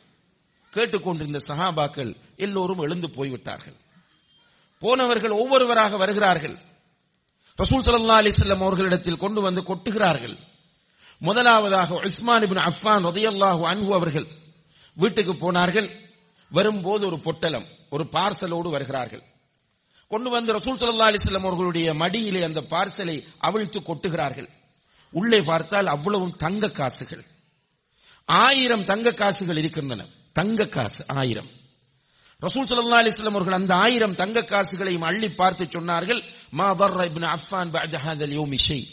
கேட்டுக்கொண்டிருந்த சஹாபாக்கள் எல்லோரும் எழுந்து போய்விட்டார்கள். போனவர்கள் ஒவ்வொருவராக வருகிறார்கள். ரசூல் சல்லா அலிஸ்லாம் அவர்களிடத்தில் கொண்டு வந்து கொட்டுகிறார்கள். முதலாவதாக உஸ்மான் இபின் அஃபான் ரதியல்லாஹு அன்பு அவர்கள் வீட்டுக்கு போனார்கள். வரும்போது ஒரு பொட்டலம் ஒரு பார்சலோடு வருகிறார்கள். கொண்டு வந்து ரசூல் சல்லா அலிஸ்லாம் அவர்களுடைய மடியிலே அந்த பார்சலை அவிழ்த்து கொட்டுகிறார்கள். உள்ளே பார்த்தால் அவ்வளவும் தங்க காசுகள். ஆயிரம் தங்க காசுகள் இருக்கின்றன. தங்க காசு ஆயிரம். ரசூல் சல்லா அலிஸ்லாம் அவர்கள் அந்த ஆயிரம் தங்க காசுகளையும் அள்ளி பார்த்து சொன்னார்கள் மா வர்ற இப்னு அஃபான் பஅத யௌமி ஷை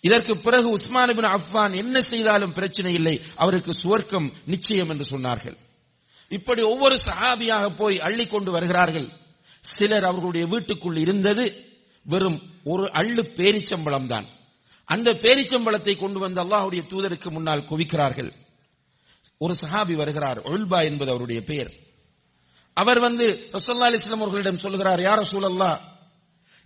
இதற்கு பிறகு உஸ்மான் இப்னு அஃபான் என்ன செய்தாலும் பிரச்சனை இல்லை அவருக்கு சுவர்க்கம் நிச்சயம் என்று சொன்னார்கள். இப்படி ஒவ்வொரு சஹாபியாக போய் அள்ளி கொண்டு வருகிறார்கள். சிலர் அவர்களுடைய வீட்டுக்குள் இருந்தது வெறும் ஒரு அள்ளு பேரிச்சம்பளம் தான் அந்த பேரிச்சம்பளத்தை கொண்டு வந்து அல்லாஹுடைய தூதருக்கு முன்னால் குவிக்கிறார்கள். ஒரு சஹாபி வருகிறார் ஒல்பா என்பது அவருடைய பெயர். அவர் வந்து ரசல்லா அலிஸ்லாம் அவர்களிடம் சொல்கிறார் யார சூழல்லா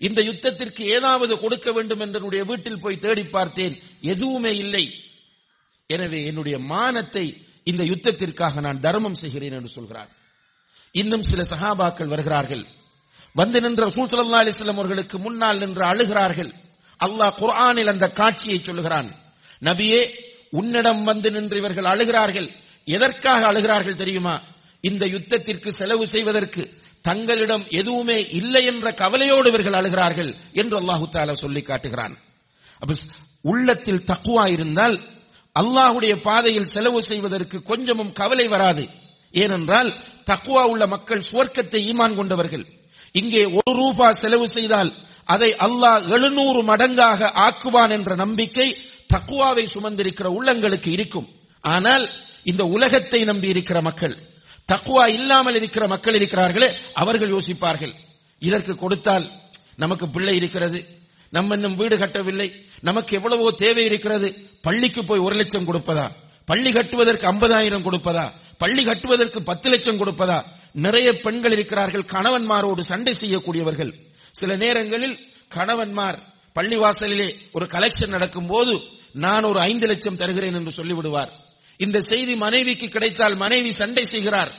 இந்த யுத்தத்திற்கு ஏதாவது கொடுக்க வேண்டும் என்று என்னுடைய வீட்டில் போய் தேடி பார்த்தேன் எதுவுமே இல்லை. எனவே என்னுடைய மானத்தை இந்த யுத்தத்திற்காக நான் தர்மம் செய்கிறேன் என்று சொல்கிறார். இன்னும் சில சகாபாக்கள் வருகிறார்கள். வந்து நின்ற ரசூல் சல்லா அலிஸ்லாம் அவர்களுக்கு முன்னால் நின்று அழுகிறார்கள். அல்லாஹ் குர்ஆனில் அந்த காட்சியை சொல்லுகிறான். நபியே உன்னிடம் வந்து நின்று இவர்கள் அழுகிறார்கள். எதற்காக அழுகிறார்கள் தெரியுமா? இந்த யுத்தத்திற்கு செலவு செய்வதற்கு தங்களிடம் எதுவுமே இல்லை என்ற கவலையோடு இவர்கள் அழுகிறார்கள் என்று அல்லாஹு தாலா சொல்லி காட்டுகிறான். உள்ளத்தில் தக்குவா இருந்தால் அல்லாஹுடைய பாதையில் செலவு செய்வதற்கு கொஞ்சமும் கவலை வராது. ஏனென்றால் தக்குவா உள்ள மக்கள் சுவர்க்கத்தை ஈமான் கொண்டவர்கள். இங்கே ஒரு ரூபா செலவு செய்தால் அதை அல்லாஹ் எழுநூறு மடங்காக ஆக்குவான் என்ற நம்பிக்கை தக்குவாவை சுமந்திருக்கிற உள்ளங்களுக்கு இருக்கும். ஆனால் இந்த உலகத்தை நம்பி இருக்கிற மக்கள் தக்குவா இல்லாமல் இருக்கிற மக்கள் இருக்கிறார்களே அவர்கள் யோசிப்பார்கள். இதற்கு கொடுத்தால் நமக்கு பிள்ளை இருக்கிறது. நம்ம இன்னும் வீடு கட்டவில்லை. நமக்கு எவ்வளவோ தேவை இருக்கிறது. பள்ளிக்கு போய் ஒரு லட்சம் கொடுப்பதா? பள்ளி கட்டுவதற்கு ஐம்பதாயிரம் கொடுப்பதா? பள்ளி கட்டுவதற்கு பத்து லட்சம் கொடுப்பதா? நிறைய பெண்கள் இருக்கிறார்கள். கணவன்மாரோடு சண்டை செய்யக்கூடியவர்கள். சில நேரங்களில் கணவன்மார் பள்ளிவாசலிலே ஒரு கலெக்ஷன் நடக்கும் போது நான் ஒரு ஐந்து லட்சம் தருகிறேன் என்று சொல்லிவிடுவார். இந்த செய்தி மனைவிக்கு கிடைத்தால் மனைவி சண்டை செய்கிறார்.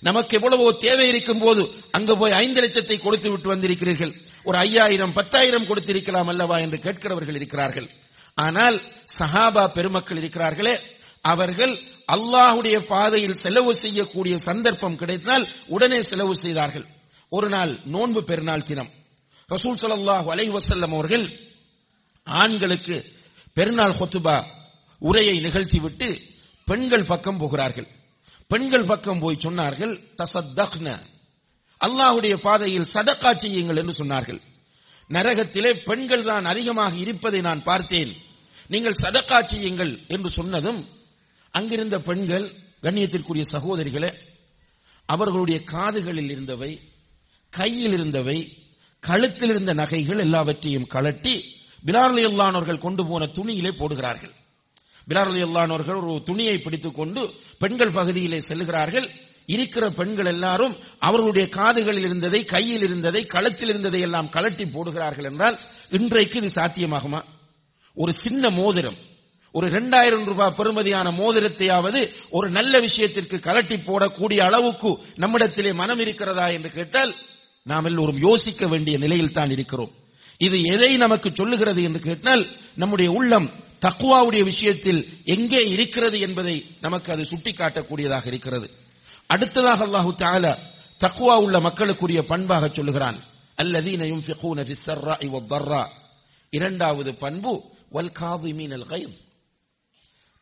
நமக்கு எவ்வளவோ தேவை இருக்கும் போது அங்க போய் ஐந்து லட்சத்தை கொடுத்து விட்டு வந்திருக்கிறீர்கள். ஒரு ஐயாயிரம் பத்தாயிரம் கொடுத்திருக்கலாம் அல்லவா என்று கேட்கிறவர்கள் இருக்கிறார்கள். ஆனால் சஹாபா பெருமக்கள் இருக்கிறார்களே அவர்கள் அல்லாஹுடைய பாதையில் செலவு செய்யக்கூடிய சந்தர்ப்பம் கிடைத்தால் உடனே செலவு செய்தார்கள். ஒரு நாள் நோன்பு பெருநாள் தினம். ரசூல் சல்லாஹூ அலை வசல்லம் அவர்கள் ஆண்களுக்கு பெருநாள் ஹொத்துபா உரையை நிகழ்த்திவிட்டு பெண்கள் பக்கம் போகிறார்கள். பெண்கள் பக்கம் போய் சொன்னார்கள் தசத்தக்ன அல்லாஹுடைய பாதையில் சதக்கா செய்யுங்கள் என்று சொன்னார்கள். நரகத்திலே பெண்கள் தான் அதிகமாக இருப்பதை நான் பார்த்தேன். நீங்கள் சதக்கா செய்யுங்கள் என்று சொன்னதும் அங்கிருந்த பெண்கள் கண்ணியத்திற்குரிய சகோதரிகளே அவர்களுடைய காதுகளில் இருந்தவை கையில் இருந்தவை கழுத்தில் இருந்த நகைகள் எல்லாவற்றையும் கலட்டி பிலார்லி அல்லானோர்கள் கொண்டு போன துணியிலே போடுகிறார்கள். பிலார்லி அல்லானோர்கள் ஒரு துணியை பிடித்துக் கொண்டு பெண்கள் பகுதியிலே செல்லுகிறார்கள் இருக்கிற பெண்கள் எல்லாரும் அவர்களுடைய காதுகளில் இருந்ததை கையில் இருந்ததை கழுத்தில் இருந்ததை எல்லாம் கலட்டி போடுகிறார்கள் என்றால் இன்றைக்கு இது சாத்தியமாகுமா? ஒரு சின்ன மோதிரம் ஒரு இரண்டாயிரம் ரூபாய் பெறுமதியான மோதிரத்தையாவது ஒரு நல்ல விஷயத்திற்கு கலட்டி போடக்கூடிய அளவுக்கு நம்மிடத்திலே மனம் இருக்கிறதா என்று கேட்டால் நாம் எல்லோரும் யோசிக்க வேண்டிய நிலையில் தான் இருக்கிறோம். இது எதை நமக்கு சொல்லுகிறது என்று கேட்டால் நம்முடைய உள்ளம் தக்குவாவுடைய விஷயத்தில் எங்கே இருக்கிறது என்பதை நமக்கு அது சுட்டிக்காட்டக்கூடியதாக இருக்கிறது. அடுத்ததாக அல்லாஹு தால தக்குவா உள்ள மக்களுக்குரிய பண்பாக சொல்லுகிறான். அல்லதீனையும் இரண்டாவது பண்பு வல் காதிமீனல்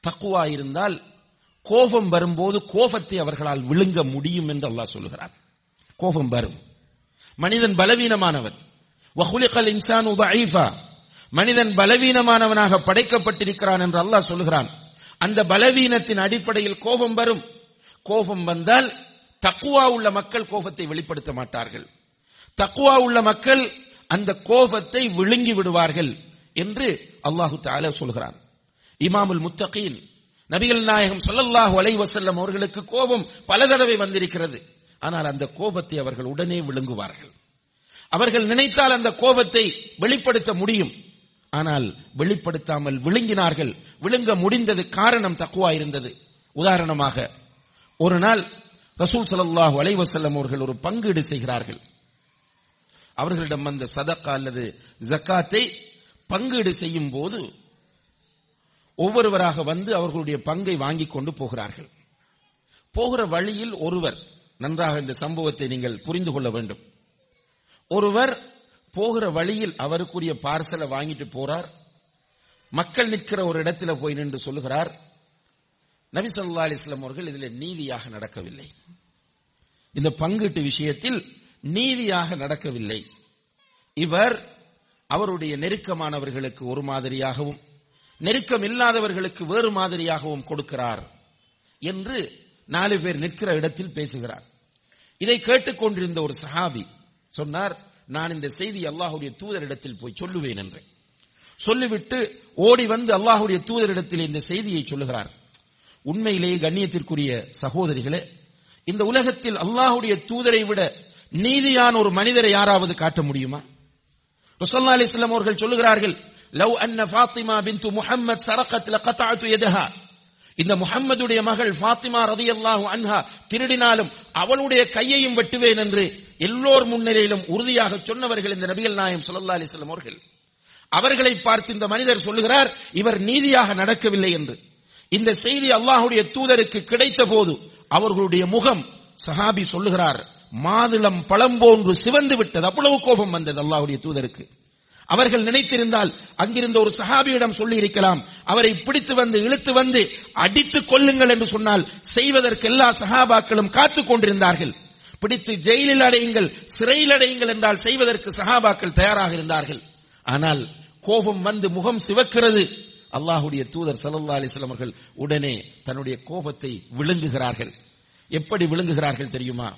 தக்குவா இருந்தால் கோபம் வரும்போது கோபத்தை அவர்களால் விழுங்க முடியும் என்று அல்லாஹ் சொல்லுகிறார் கோபம் வரும். மனிதன் பலவீனமானவன். வஹுலிகல் இன்சானு தஈஃபா மனிதன் பலவீனமானவனாக படைக்கப்பட்டிருக்கிறான் என்று அல்லாஹ் சொல்கிறான் அந்த பலவீனத்தின் அடிப்படையில் கோபம் வரும். கோபம் வந்தால் தக்குவா உள்ள மக்கள் கோபத்தை வெளிப்படுத்த மாட்டார்கள். தக்குவா உள்ள மக்கள் அந்த கோபத்தை விழுங்கி விடுவார்கள் என்று அல்லாஹு தாலா சொல்கிறான். இமாமுல் முத்தகீன் நபிகள் நாயகம் சொல்லல்லாஹு அலைஹி அவர்களுக்கு கோபம் பல தடவை வந்திருக்கிறது. ஆனால் அந்த கோபத்தை அவர்கள் உடனே விழுங்குவார்கள். அவர்கள் நினைத்தால் அந்த கோபத்தை வெளிப்படுத்த முடியும். ஆனால் வெளிப்படுத்தாமல் விழுங்கினார்கள். விழுங்க முடிந்தது காரணம் தக்குவா இருந்தது. உதாரணமாக ஒரு நாள் ரசூல் ஸல்லல்லாஹு அலைவசல்லம் அவர்கள் ஒரு பங்கீடு செய்கிறார்கள். அவர்களிடம் அந்த சதக்கா அல்லது ஜக்காத்தை பங்கீடு செய்யும் போது ஒவ்வொருவராக வந்து அவர்களுடைய பங்கை வாங்கி கொண்டு போகிறார்கள். போகிற வழியில் ஒருவர் நன்றாக இந்த சம்பவத்தை நீங்கள் புரிந்து கொள்ள வேண்டும். ஒருவர் போகிற வழியில் அவருக்குரிய பார்சலை வாங்கிட்டு போறார். மக்கள் நிற்கிற ஒரு இடத்துல போய் நின்று சொல்லுகிறார். நபி சொல்லா அலிஸ்லாம் அவர்கள் இதில் நீதியாக நடக்கவில்லை. இந்த பங்கீட்டு விஷயத்தில் நீதியாக நடக்கவில்லை. இவர் அவருடைய நெருக்கமானவர்களுக்கு ஒரு மாதிரியாகவும் நெருக்கம் இல்லாதவர்களுக்கு வேறு மாதிரியாகவும் கொடுக்கிறார் என்று நாலு பேர் நிற்கிற இடத்தில் பேசுகிறார். இதை கேட்டுக்கொண்டிருந்த ஒரு சஹாபி சொன்னார் நான் இந்த செய்தி அல்லாஹுடைய தூதரிடத்தில் போய் சொல்லுவேன் என்று. சொல்லிவிட்டு ஓடி வந்து அல்லாஹுடைய தூதரிடத்தில் இந்த செய்தியை சொல்லுகிறார். உண்மையிலேயே கண்ணியத்திற்குரிய சகோதரிகளே இந்த உலகத்தில் அல்லாஹுடைய தூதரை விட நீதியான ஒரு மனிதரை யாராவது காட்ட முடியுமா? ருசல்லா அலிஸ்லாம் அவர்கள் சொல்லுகிறார்கள் லவ் அன்ன ஃபாத்திமா பின்து முஹம்மத் சரகத் லகதஅது யதஹா. இந்த முகம்மதுடைய மகள் ஃபாத்திமா ரதியல்லாஹு அன்ஹா திருடினாலும் அவளுடைய கையையும் வெட்டுவேன் என்று எல்லோர் முன்னிலையிலும் உறுதியாக சொன்னவர்கள் இந்த நபிகள் நாயம் ஸல்லல்லாஹு அலிஸ்லாம் அவர்கள். அவர்களை பார்த்து இந்த மனிதர் சொல்லுகிறார் இவர் நீதியாக நடக்கவில்லை என்று. இந்த செய்தி அல்லாஹுடைய தூதருக்கு கிடைத்த போது அவர்களுடைய முகம் சஹாபி சொல்லுகிறார் மாதுளம் பழம் போன்று சிவந்து விட்டது. அவ்வளவு கோபம் வந்தது அல்லாஹுடைய தூதருக்கு. அவர்கள் நினைத்திருந்தால் அங்கிருந்த ஒரு சஹாபியிடம் சொல்லி இருக்கலாம் அவரை பிடித்து வந்து இழுத்து வந்து அடித்துக் கொள்ளுங்கள் என்று சொன்னால் செய்வதற்கு எல்லா சஹாபாக்களும் காத்துக் கொண்டிருந்தார்கள். பிடித்து ஜெயிலில் அடையுங்கள் சிறையில் அடையுங்கள் என்றால் செய்வதற்கு சஹாபாக்கள் தயாராக இருந்தார்கள். ஆனால் கோபம் வந்து முகம் சிவக்கிறது. அல்லாஹுடைய தூதர் சல்லா அலிஸ்லாம் அவர்கள் உடனே தன்னுடைய கோபத்தை விழுங்குகிறார்கள். எப்படி விழுங்குகிறார்கள் தெரியுமா?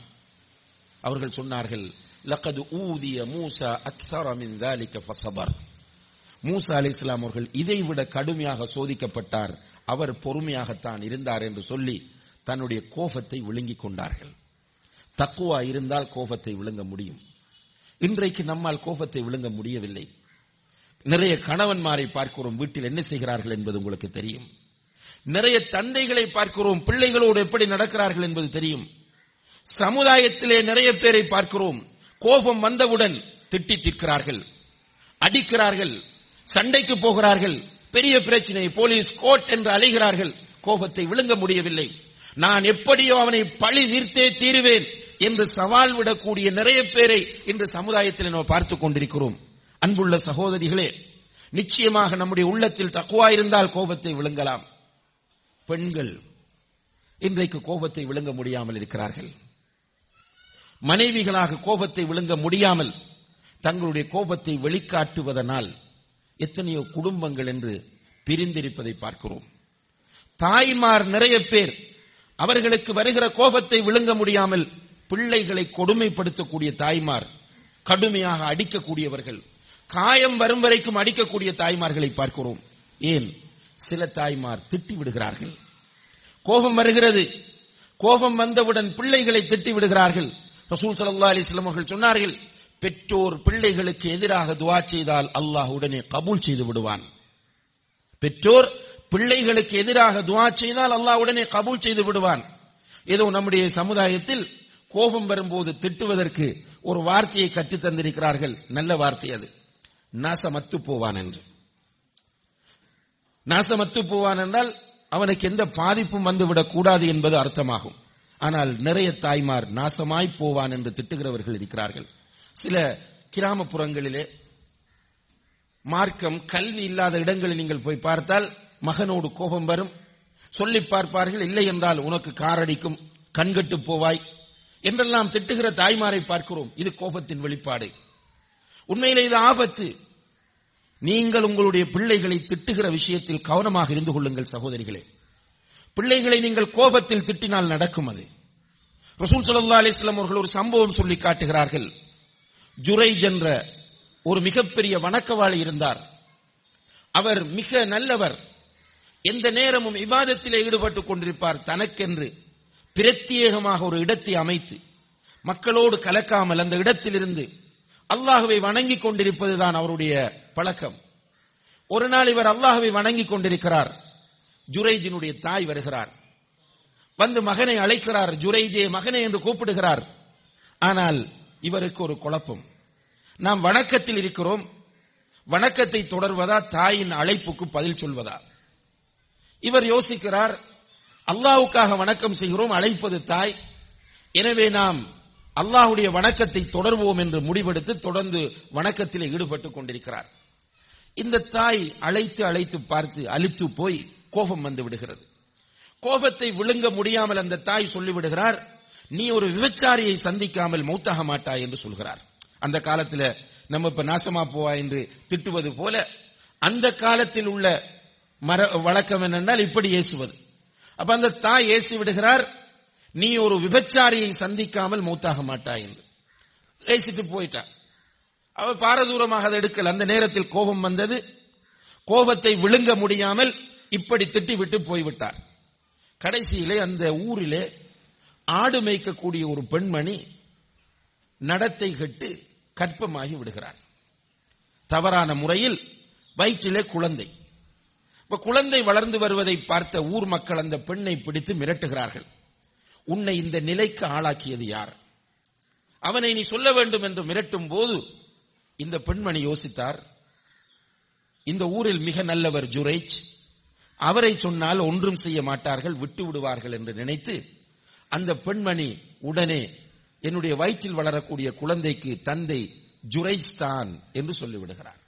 அவர்கள் சொன்னார்கள் லக்கது ஊதிய மூசா அக்ஸர தாலிக்க ஃபசபர் மூசா அலி இஸ்லாம் அவர்கள் இதைவிட கடுமையாக சோதிக்கப்பட்டார். அவர் பொறுமையாகத்தான் இருந்தார் என்று சொல்லி தன்னுடைய கோபத்தை விழுங்கிக் கொண்டார்கள். தக்குவா இருந்தால் கோபத்தை விழுங்க முடியும். இன்றைக்கு நம்மால் கோபத்தை விழுங்க முடியவில்லை. நிறைய கணவன்மாரை பார்க்கிறோம். வீட்டில் என்ன செய்கிறார்கள் என்பது உங்களுக்கு தெரியும். நிறைய தந்தைகளை பார்க்கிறோம். பிள்ளைகளோடு எப்படி நடக்கிறார்கள் என்பது தெரியும். சமுதாயத்திலே நிறைய பேரை பார்க்கிறோம். கோபம் வந்தவுடன் திட்டி தீர்க்கிறார்கள். அடிக்கிறார்கள். சண்டைக்கு போகிறார்கள். பெரிய பிரச்சனை. போலீஸ் கோர்ட் என்று அலைகிறார்கள். கோபத்தை விழுங்க முடியவில்லை. நான் எப்படியோ அவனை பழி தீர்த்தே தீருவேன் என்று சவால் விடக்கூடிய நிறைய பேரை இன்று சமுதாயத்தில் நாம் பார்த்துக் கொண்டிருக்கிறோம். அன்புள்ள சகோதரிகளே நிச்சயமாக நம்முடைய உள்ளத்தில் தக்குவா இருந்தால் கோபத்தை விழுங்கலாம். பெண்கள் இன்றைக்கு கோபத்தை விழுங்க முடியாமல் இருக்கிறார்கள். மனைவிகளாக கோபத்தை விழுங்க முடியாமல் தங்களுடைய கோபத்தை வெளிக்காட்டுவதனால் எத்தனையோ குடும்பங்கள் என்று பிரிந்திருப்பதை பார்க்கிறோம். தாய்மார் நிறைய பேர் அவர்களுக்கு வருகிற கோபத்தை விழுங்க முடியாமல் பிள்ளைகளை கொடுமைப்படுத்தக்கூடிய தாய்மார் கடுமையாக அடிக்கக்கூடியவர்கள். காயம் வரும் வரைக்கும் அடிக்கக்கூடிய தாய்மார்களை பார்க்கிறோம். ஏன்? சில தாய்மார் திட்டி விடுகிறார்கள். கோபம் வருகிறது. கோபம் வந்தவுடன் பிள்ளைகளை திட்டி விடுகிறார்கள். ரசூல் சல்லா அலிஸ்லாம் அவர்கள் சொன்னார்கள் பெற்றோர் பிள்ளைகளுக்கு எதிராக துவா செய்தால் அல்லாஹ் உடனே கபூல் செய்து விடுவான். பெற்றோர் பிள்ளைகளுக்கு எதிராக துவா செய்தால் அல்லாஹ் உடனே கபூல் செய்து விடுவான். ஏதோ நம்முடைய சமுதாயத்தில் கோபம் வரும்போது திட்டுவதற்கு ஒரு வார்த்தையை கற்றுத் தந்திருக்கிறார்கள். நல்ல வார்த்தை அது. நாசமத்து போவான் என்று நாசமத்து போவான் என்றால் அவனுக்கு எந்த பாதிப்பும் வந்துவிடக் கூடாது என்பது அர்த்தமாகும். ஆனால் நிறைய தாய்மார் நாசமாய் போவான் என்று திட்டுகிறவர்கள் இருக்கிறார்கள். சில கிராமப்புறங்களிலே மார்க்கம் கல்வி இல்லாத இடங்களில் நீங்கள் போய் பார்த்தால் மகனோடு கோபம் வரும். சொல்லி பார்ப்பார்கள் இல்லை என்றால் உனக்கு காரடிக்கும் கண்கட்டு போவாய் என்றெல்லாம் திட்டுகிற தாய்மாரை பார்க்கிறோம். இது கோபத்தின் வெளிப்பாடு. உண்மையிலே இது ஆபத்து. நீங்கள் உங்களுடைய பிள்ளைகளை திட்டுகிற விஷயத்தில் கவனமாக இருந்து கொள்ளுங்கள் சகோதரிகளே. பிள்ளைகளை நீங்கள் கோபத்தில் திட்டினால் நடக்கும் அது. ரசூல் சல்லா அலிஸ்லாம் அவர்கள் ஒரு சம்பவம் சொல்லி காட்டுகிறார்கள். ஜுரைஜ் என்ற ஒரு மிகப்பெரிய வணக்கவாளி இருந்தார். அவர் மிக நல்லவர். எந்த நேரமும் விவாதத்திலே ஈடுபட்டுக் கொண்டிருப்பார் தனக்கென்று. பிரத்யேகமாக ஒரு இடத்தை அமைத்து மக்களோடு கலக்காமல் அந்த இடத்திலிருந்து அல்லாஹுவை வணங்கிக் கொண்டிருப்பதுதான் அவருடைய பழக்கம். ஒரு நாள் இவர் அல்லாஹுவை வணங்கிக் கொண்டிருக்கிறார். ஜுரைஜினுடைய தாய் வருகிறார். வந்து மகனை அழைக்கிறார். ஜுரைஜே மகனே என்று கூப்பிடுகிறார். ஆனால் இவருக்கு ஒரு குழப்பம். நாம் வணக்கத்தில் இருக்கிறோம். வணக்கத்தை தொடர்வதா தாயின் அழைப்புக்கு பதில் சொல்வதா? இவர் யோசிக்கிறார் அல்லாவுக்காக வணக்கம் செய்கிறோம் அழைப்பது தாய். எனவே நாம் அல்லாஹுடைய வணக்கத்தை தொடர்வோம் என்று முடிவெடுத்து தொடர்ந்து வணக்கத்தில் ஈடுபட்டுக் கொண்டிருக்கிறார். இந்த தாய் அழைத்து அழைத்து பார்த்து அழித்து போய் கோபம் வந்து விடுகிறது. கோபத்தை விழுங்க முடியாமல் அந்த தாய் சொல்லிவிடுகிறார் நீ ஒரு விபச்சாரியை சந்திக்காமல் மௌத்தாக மாட்டாய் என்று சொல்கிறார். அந்த காலத்தில் நம்ம இப்ப நாசமா போவா என்று திட்டுவது போல அந்த காலத்தில் உள்ள மர வழக்கம் என்னென்றால் இப்படி ஏசுவது. அப்ப அந்த தாய் ஏசி விடுகிறார் நீ ஒரு விபச்சாரியை சந்திக்காமல் மூத்தாக மாட்டாய் என்று. பேசிட்டு போயிட்டார் அவர் பாரதூரமாக அதை எடுக்கல. அந்த நேரத்தில் கோபம் வந்தது. கோபத்தை விழுங்க முடியாமல் இப்படி திட்டிவிட்டு போய்விட்டார். கடைசியிலே அந்த ஊரிலே ஆடு மேய்க்கக்கூடிய ஒரு பெண்மணி நடத்தை கெட்டு கற்பமாகி விடுகிறார். தவறான முறையில் வயிற்றிலே குழந்தை. இப்ப குழந்தை வளர்ந்து வருவதை பார்த்த ஊர் மக்கள் அந்த பெண்ணை பிடித்து மிரட்டுகிறார்கள். உன்னை இந்த நிலைக்கு ஆளாக்கியது யார்? அவனை நீ சொல்ல வேண்டும் என்று மிரட்டும் போது இந்த பெண்மணி யோசித்தார். இந்த ஊரில் மிக நல்லவர் ஜுரைஜ். அவரை சொன்னால் ஒன்றும் செய்ய மாட்டார்கள் விட்டு விடுவார்கள் என்று நினைத்து அந்த பெண்மணி உடனே என்னுடைய வயிற்றில் வளரக்கூடிய குழந்தைக்கு தந்தை ஜுரைஜ் தான் என்று சொல்லிவிடுகிறார்.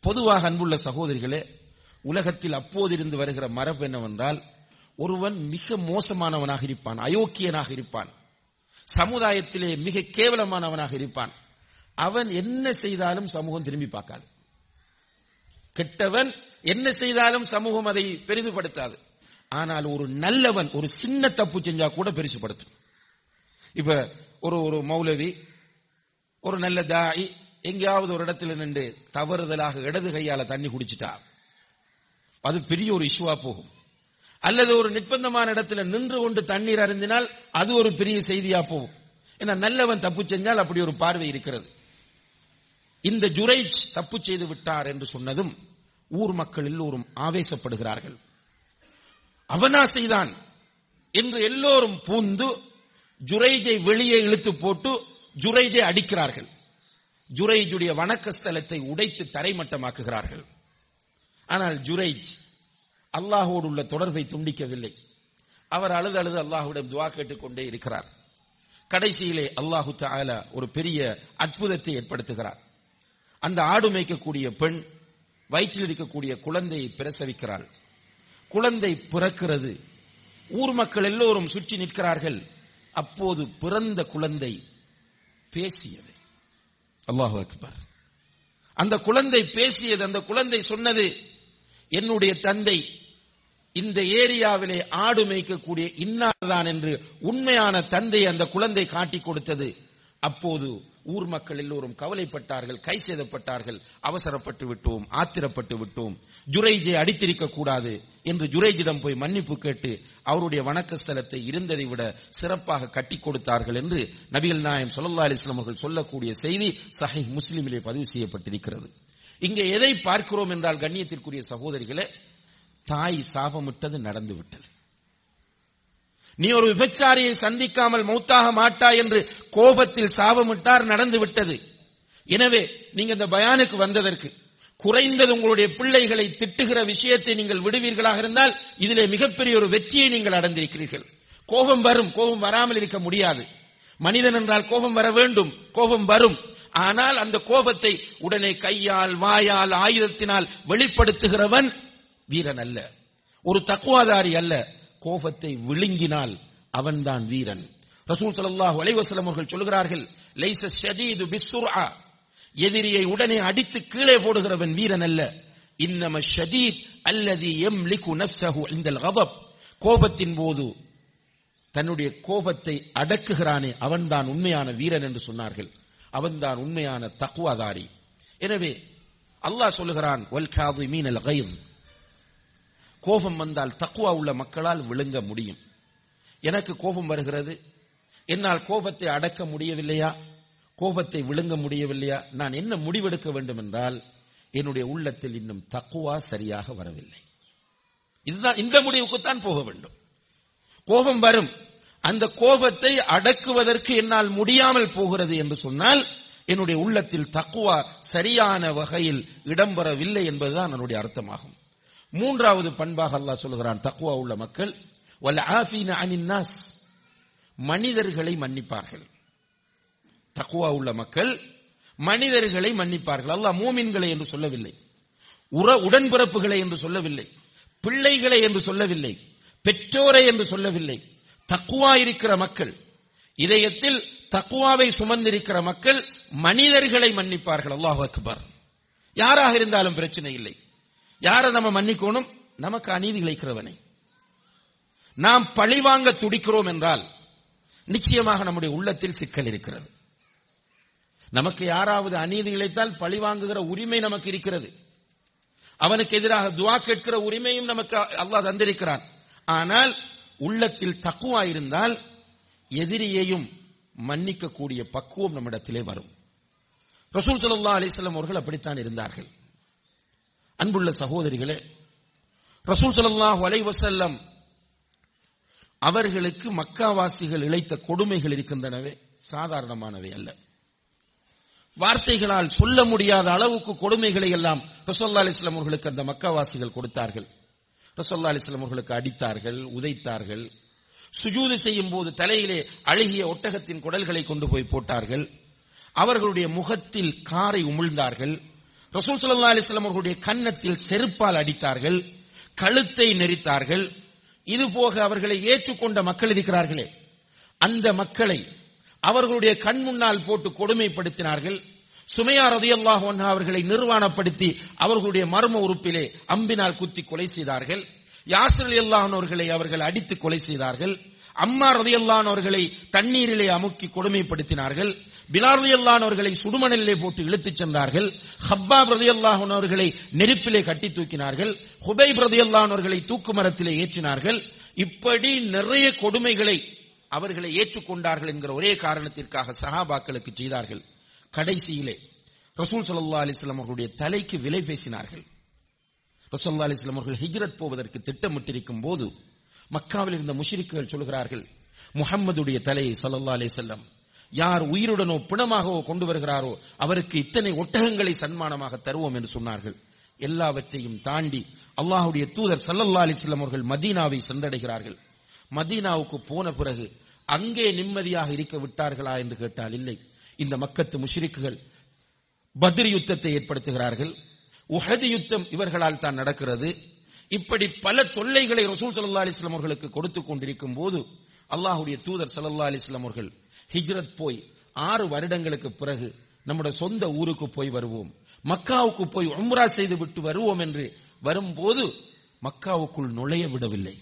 பொதுவாக அன்புள்ள சகோதரிகளே உலகத்தில் அப்போதிருந்து வருகிற மரபு என்னவென்றால் ஒருவன் மிக மோசமானவனாக இருப்பான் அயோக்கியனாக இருப்பான். சமுதாயத்திலே மிக கேவலமானவனாக இருப்பான். அவன் என்ன செய்தாலும் சமூகம் திரும்பி பார்க்காது. கெட்டவன் என்ன செய்தாலும் சமூகம் அதை பெரிதுபடுத்தாது. ஆனால் ஒரு நல்லவன் ஒரு சின்ன தப்பு செஞ்சா கூட பெருசுபடுத்தும். இப்ப ஒரு ஒரு மௌலவி ஒரு நல்ல தாய் எங்கேயாவது ஒரு இடத்துல நின்று தவறுதலாக இடது கையால தண்ணி குடிச்சிட்டா அது பெரிய ஒரு இஷ்யூவா போகும். அல்லது ஒரு நிர்பந்தமான இடத்துல நின்று கொண்டு தண்ணீர் அருந்தினால் அது ஒரு பெரிய செய்தியா போகும். ஏன்னா நல்லவன் தப்பு செஞ்சால் அப்படி ஒரு பார்வை இருக்கிறது. இந்த ஜுரைஜ் தப்பு செய்து விட்டார் என்று சொன்னதும் ஊர் மக்கள் எல்லோரும் ஆவேசப்படுகிறார்கள். அவனா செய்தான் என்று எல்லோரும் பூந்து ஜுரைஜை வெளியே இழுத்து போட்டு ஜுரைஜை அடிக்கிறார்கள். ஜுரைஜுடைய வணக்க ஸ்தலத்தை உடைத்து தரைமட்டமாக்குகிறார்கள். ஆனால் ஜுரைஜ் அல்லாஹோடு உள்ள தொடர்பை துண்டிக்கவில்லை. அவர் அழுது அழுது அல்லாஹுடன் துவா கேட்டுக்கொண்டே இருக்கிறார். கடைசியிலே அல்லாஹு தாலா ஒரு பெரிய அற்புதத்தை ஏற்படுத்துகிறார். அந்த ஆடு மேய்க்கக்கூடிய பெண் வயிற்றில் இருக்கக்கூடிய குழந்தையை பிரசவிக்கிறாள். குழந்தை பிறக்கிறது. ஊர் மக்கள் எல்லோரும் சுற்றி நிற்கிறார்கள். அப்போது பிறந்த குழந்தை பேசியது. அல்லாஹு அக்பர். அந்த குழந்தை பேசியது அந்த குழந்தை சொன்னது என்னுடைய தந்தை இந்த ஏரியாவிலே ஆடு மேய்க்கக்கூடிய இன்னார்தான் என்று உண்மையான தந்தை அந்த குழந்தை காட்டி கொடுத்தது. அப்போது ஊர் மக்கள் எல்லோரும் கவலைப்பட்டார்கள் கை சேதப்பட்டார்கள் அவசரப்பட்டு விட்டோம் ஆத்திரப்பட்டு விட்டோம். ஜுரைஜை அடித்திருக்க கூடாது என்று ஜுரைஜிடம் போய் மன்னிப்பு கேட்டு அவருடைய வணக்க ஸ்தலத்தை இருந்ததை விட சிறப்பாக கட்டி கொடுத்தார்கள் என்று நபிகள் நாயம் சொல்லல்லா அலிஸ்லாம் அவர்கள் சொல்லக்கூடிய செய்தி சஹி முஸ்லிமிலே பதிவு செய்யப்பட்டிருக்கிறது. இங்கே எதை பார்க்கிறோம் என்றால் கண்ணியத்திற்குரிய சகோதரிகளே தாய் சாபமிட்டது நடந்து விட்டது நீ ஒரு விபச்சாரியை சந்திக்காமல் மௌத்தாக மாட்டாய் என்று கோபத்தில் சாபமிட்டார் நடந்து விட்டது எனவே நீங்க இந்த பயானுக்கு வந்ததற்கு குறைந்தது உங்களுடைய பிள்ளைகளை திட்டுகிற விஷயத்தை நீங்கள் விடுவீர்களாக இருந்தால் இதிலே மிகப்பெரிய ஒரு வெற்றியை நீங்கள் அடைந்திருக்கிறீர்கள். கோபம் வரும் கோபம் வராமல் இருக்க முடியாது. மனிதன் என்றால் கோபம் வர வேண்டும். கோபம் வரும். ஆனால் அந்த கோபத்தை உடனே கையால் வாயால் ஆயுதத்தினால் வெளிப்படுத்துகிறவன் வீரன் அல்ல. ஒரு தக்குவாதாரி அல்ல. கோபத்தை விழுங்கினால் அவன்தான் வீரன். ரசூல் ஸல்லல்லாஹு அலைவசலம் அவர்கள் சொல்கிறார்கள் லைஸ ஷதீது பிஸ்ஸுர்ஆ. எதிரியை உடனே அடித்து கீழே போடுகிறவன் வீரன் அல்ல. இன்னம ஷதீத் அல்லது எம் லிகு நப்சஹு இந்த கோபத்தின் போது தன்னுடைய கோபத்தை அடக்குகிறானே அவன்தான் உண்மையான வீரன் என்று சொன்னார்கள். அவன்தான் உண்மையான தக்குவாதாரி எனவே அல்லாஹ் சொல்லுகிறான் கோபம் வந்தால் தக்குவா உள்ள மக்களால் விழுங்க முடியும். எனக்கு கோபம் வருகிறது. என்னால் கோபத்தை அடக்க முடியவில்லையா? கோபத்தை விழுங்க முடியவில்லையா? நான் என்ன முடிவெடுக்க வேண்டும் என்றால் என்னுடைய உள்ளத்தில் இன்னும் தக்குவா சரியாக வரவில்லை. இதுதான் இந்த முடிவுக்குத்தான் போக வேண்டும். கோபம் வரும். அந்த கோபத்தை அடக்குவதற்கு என்னால் முடியாமல் போகிறது என்று சொன்னால் என்னுடைய உள்ளத்தில் தக்குவா சரியான வகையில் இடம்பெறவில்லை என்பதுதான் என்னுடைய அர்த்தமாகும். மூன்றாவது பண்பாக அல்லாஹ் சொல்கிறான் தக்குவா உள்ள மக்கள் வல்ல ஆஃபீன அனின்னாஸ் மனிதர்களை மன்னிப்பார்கள். தக்குவா உள்ள மக்கள் மனிதர்களை மன்னிப்பார்கள். அல்லாஹ் மூமின்களை என்று சொல்லவில்லை. உற உடன்பிறப்புகளை என்று சொல்லவில்லை. பிள்ளைகளை என்று சொல்லவில்லை. பெற்றோரை என்று சொல்லவில்லை. தக்குவா இருக்கிற மக்கள் இதயத்தில் தக்குவாவை சுமந்திருக்கிற மக்கள் மனிதர்களை மன்னிப்பார்கள். அல்லாஹ் அக்பர். யாராக இருந்தாலும் பிரச்சனை இல்லை. யாரை நம்ம மன்னிக்கணும்? நமக்கு அநீதி இழைக்கிறவனை. நாம் பழிவாங்க துடிக்கிறோம் என்றால் நிச்சயமாக நம்முடைய உள்ளத்தில் சிக்கல் இருக்கிறது. நமக்கு யாராவது அநீதி இழைத்தால் பழி வாங்குகிற உரிமை நமக்கு இருக்கிறது. அவனுக்கு எதிராக துவா கேட்கிற உரிமையும் நமக்கு அல்லாஹ் தந்திருக்கிறான். ஆனால் உள்ளத்தில் தக்குவா இருந்தால் எதிரியையும் மன்னிக்கக்கூடிய பக்குவம் நம்மிடத்திலே வரும். ரசூல் சல்லா அலிஸ்லாம் அவர்கள் அப்படித்தான் இருந்தார்கள். அன்புள்ள சகோதரிகளே ரசூல் சல்லாஹூ அலைவசல்லம் அவர்களுக்கு மக்காவாசிகள் இழைத்த கொடுமைகள் இருக்கின்றனவே சாதாரணமானவை அல்ல. வார்த்தைகளால் சொல்ல முடியாத அளவுக்கு கொடுமைகளை எல்லாம் ரசோல்லா அலிஸ்லாம் அவர்களுக்கு அந்த மக்காவாசிகள் கொடுத்தார்கள். ரசோல்லா அலிஸ்லாம் அவர்களுக்கு அடித்தார்கள் உதைத்தார்கள். சுஜூது செய்யும் போது தலையிலே அழுகிய ஒட்டகத்தின் குடல்களை கொண்டு போய் போட்டார்கள். அவர்களுடைய முகத்தில் காரை உமிழ்ந்தார்கள். ரசூல் சல்லா அலிஸ்லாம் அவர்களுடைய கன்னத்தில் செருப்பால் அடித்தார்கள். கழுத்தை நெரித்தார்கள். இது போக அவர்களை ஏற்றுக்கொண்ட மக்கள் இருக்கிறார்களே. அந்த மக்களை அவர்களுடைய கண் முன்னால் போட்டு கொடுமைப்படுத்தினார்கள். சுமையா ரதியல்லாஹு ஒன்னா அவர்களை நிர்வாணப்படுத்தி அவர்களுடைய மர்ம உறுப்பிலே அம்பினால் குத்தி கொலை செய்தார்கள். யாசர் அலி அவர்களை அவர்கள் அடித்து கொலை செய்தார்கள். அம்மா ரதியல்லான் அவர்களை தண்ணீரிலே அமுக்கி கொடுமைப்படுத்தினார்கள். பிலார் ரதியல்லான் அவர்களை சுடுமணலிலே போட்டு இழுத்துச் சென்றார்கள். ஹப்பா ரதியல்லாஹன் அவர்களை நெருப்பிலே கட்டி தூக்கினார்கள். ஹுபை ரதியல்லான் அவர்களை தூக்கு மரத்திலே ஏற்றினார்கள். இப்படி நிறைய கொடுமைகளை அவர்களை ஏற்றுக்கொண்டார்கள் என்கிற ஒரே காரணத்திற்காக சஹாபாக்களுக்கு செய்தார்கள். கடைசியிலே ரசூல் சல்லா அலிஸ்லாம் அவர்களுடைய தலைக்கு விலை பேசினார்கள். ரசூல்லா அலிஸ்லாம் அவர்கள் ஹிஜ்ரத் போவதற்கு திட்டமிட்டிருக்கும் போது மக்காவில் இருந்த முஷிரிக்குகள் சொல்கிறார்கள் முகம்மதுடைய தலையை சல்லல்லா அலி செல்லம் யார் உயிருடனோ பிணமாகவோ கொண்டு வருகிறாரோ அவருக்கு இத்தனை ஒட்டகங்களை சன்மானமாக தருவோம் என்று சொன்னார்கள். எல்லாவற்றையும் தாண்டி அல்லாஹுடைய தூதர் சல்லல்லா அலிஸ்லாம் அவர்கள் மதீனாவை சென்றடைகிறார்கள். மதீனாவுக்கு போன பிறகு அங்கே நிம்மதியாக இருக்க விட்டார்களா என்று கேட்டால் இல்லை. இந்த மக்கத்து முஷிரிக்குகள் பத்ரி யுத்தத்தை ஏற்படுத்துகிறார்கள். உஹது யுத்தம் இவர்களால் தான் நடக்கிறது. இப்படி பல தொல்லைகளை ரசூல் சல்லா அலிஸ்லாம் அவர்களுக்கு கொடுத்து கொண்டிருக்கும் போது அல்லாஹுடைய தூதர் சல்லா அலிஸ்லாம் அவர்கள் ஹிஜ்ரத் போய் ஆறு வருடங்களுக்கு பிறகு நம்முடைய சொந்த ஊருக்கு போய் வருவோம். மக்காவுக்கு போய் உம்ரா செய்து விட்டு வருவோம் என்று வரும்போது மக்காவுக்குள் நுழைய விடவில்லை.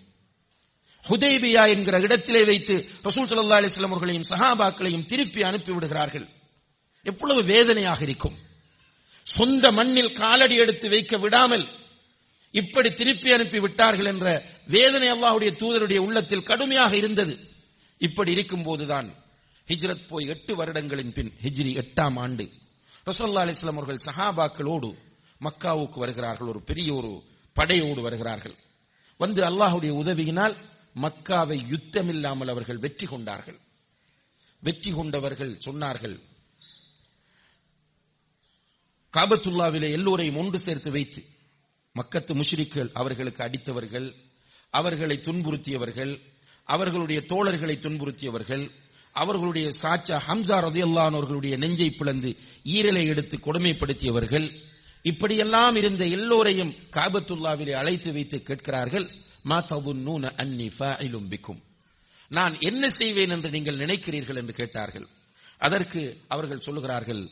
ஹுதேபியா என்கிற இடத்திலே வைத்து ரசூல் சல்லா அலிஸ்லாம் அவர்களையும் சஹாபாக்களையும் திருப்பி அனுப்பி விடுகிறார்கள். எவ்வளவு வேதனையாக இருக்கும். சொந்த மண்ணில் காலடி எடுத்து வைக்க விடாமல் இப்படி திருப்பி அனுப்பி விட்டார்கள் என்ற வேதனை அல்லாஹுடைய தூதருடைய உள்ளத்தில் கடுமையாக இருந்தது. இப்படி இருக்கும் போதுதான் ஹிஜ்ரத் போய் எட்டு வருடங்களின் பின் ஹிஜ்ரி எட்டாம் ஆண்டு ரசோல்லா அலிஸ்லாம் அவர்கள் சஹாபாக்களோடு மக்காவுக்கு வருகிறார்கள். ஒரு பெரிய ஒரு படையோடு வருகிறார்கள். வந்து அல்லாஹுடைய உதவியினால் மக்காவை யுத்தமில்லாமல் அவர்கள் வெற்றி கொண்டார்கள். வெற்றி கொண்டவர்கள் சொன்னார்கள் காபத்துல்லாவிலே எல்லோரையும் ஒன்று சேர்த்து வைத்து மக்கத்து முஷ்ரிக்கள் அவர்களுக்கு அடித்தவர்கள் அவர்களை துன்புறுத்தியவர்கள் அவர்களுடைய தோழர்களை துன்புறுத்தியவர்கள் அவர்களுடைய சாச்சா ஹம்சா ரதியல்லானவர்களுடைய நெஞ்சை பிளந்து ஈரலை எடுத்து கொடுமைப்படுத்தியவர்கள். இப்படியெல்லாம் இருந்த எல்லோரையும் காபத்துல்லாவிலே அழைத்து வைத்து கேட்கிறார்கள். மா தவுன்னூன அன்னி ஃபாயிலும் பிக்கும் நான் என்ன செய்வேன் என்று நீங்கள் நினைக்கிறீர்கள்? என்று கேட்டார்கள். அதற்கு அவர்கள் சொல்லுகிறார்கள்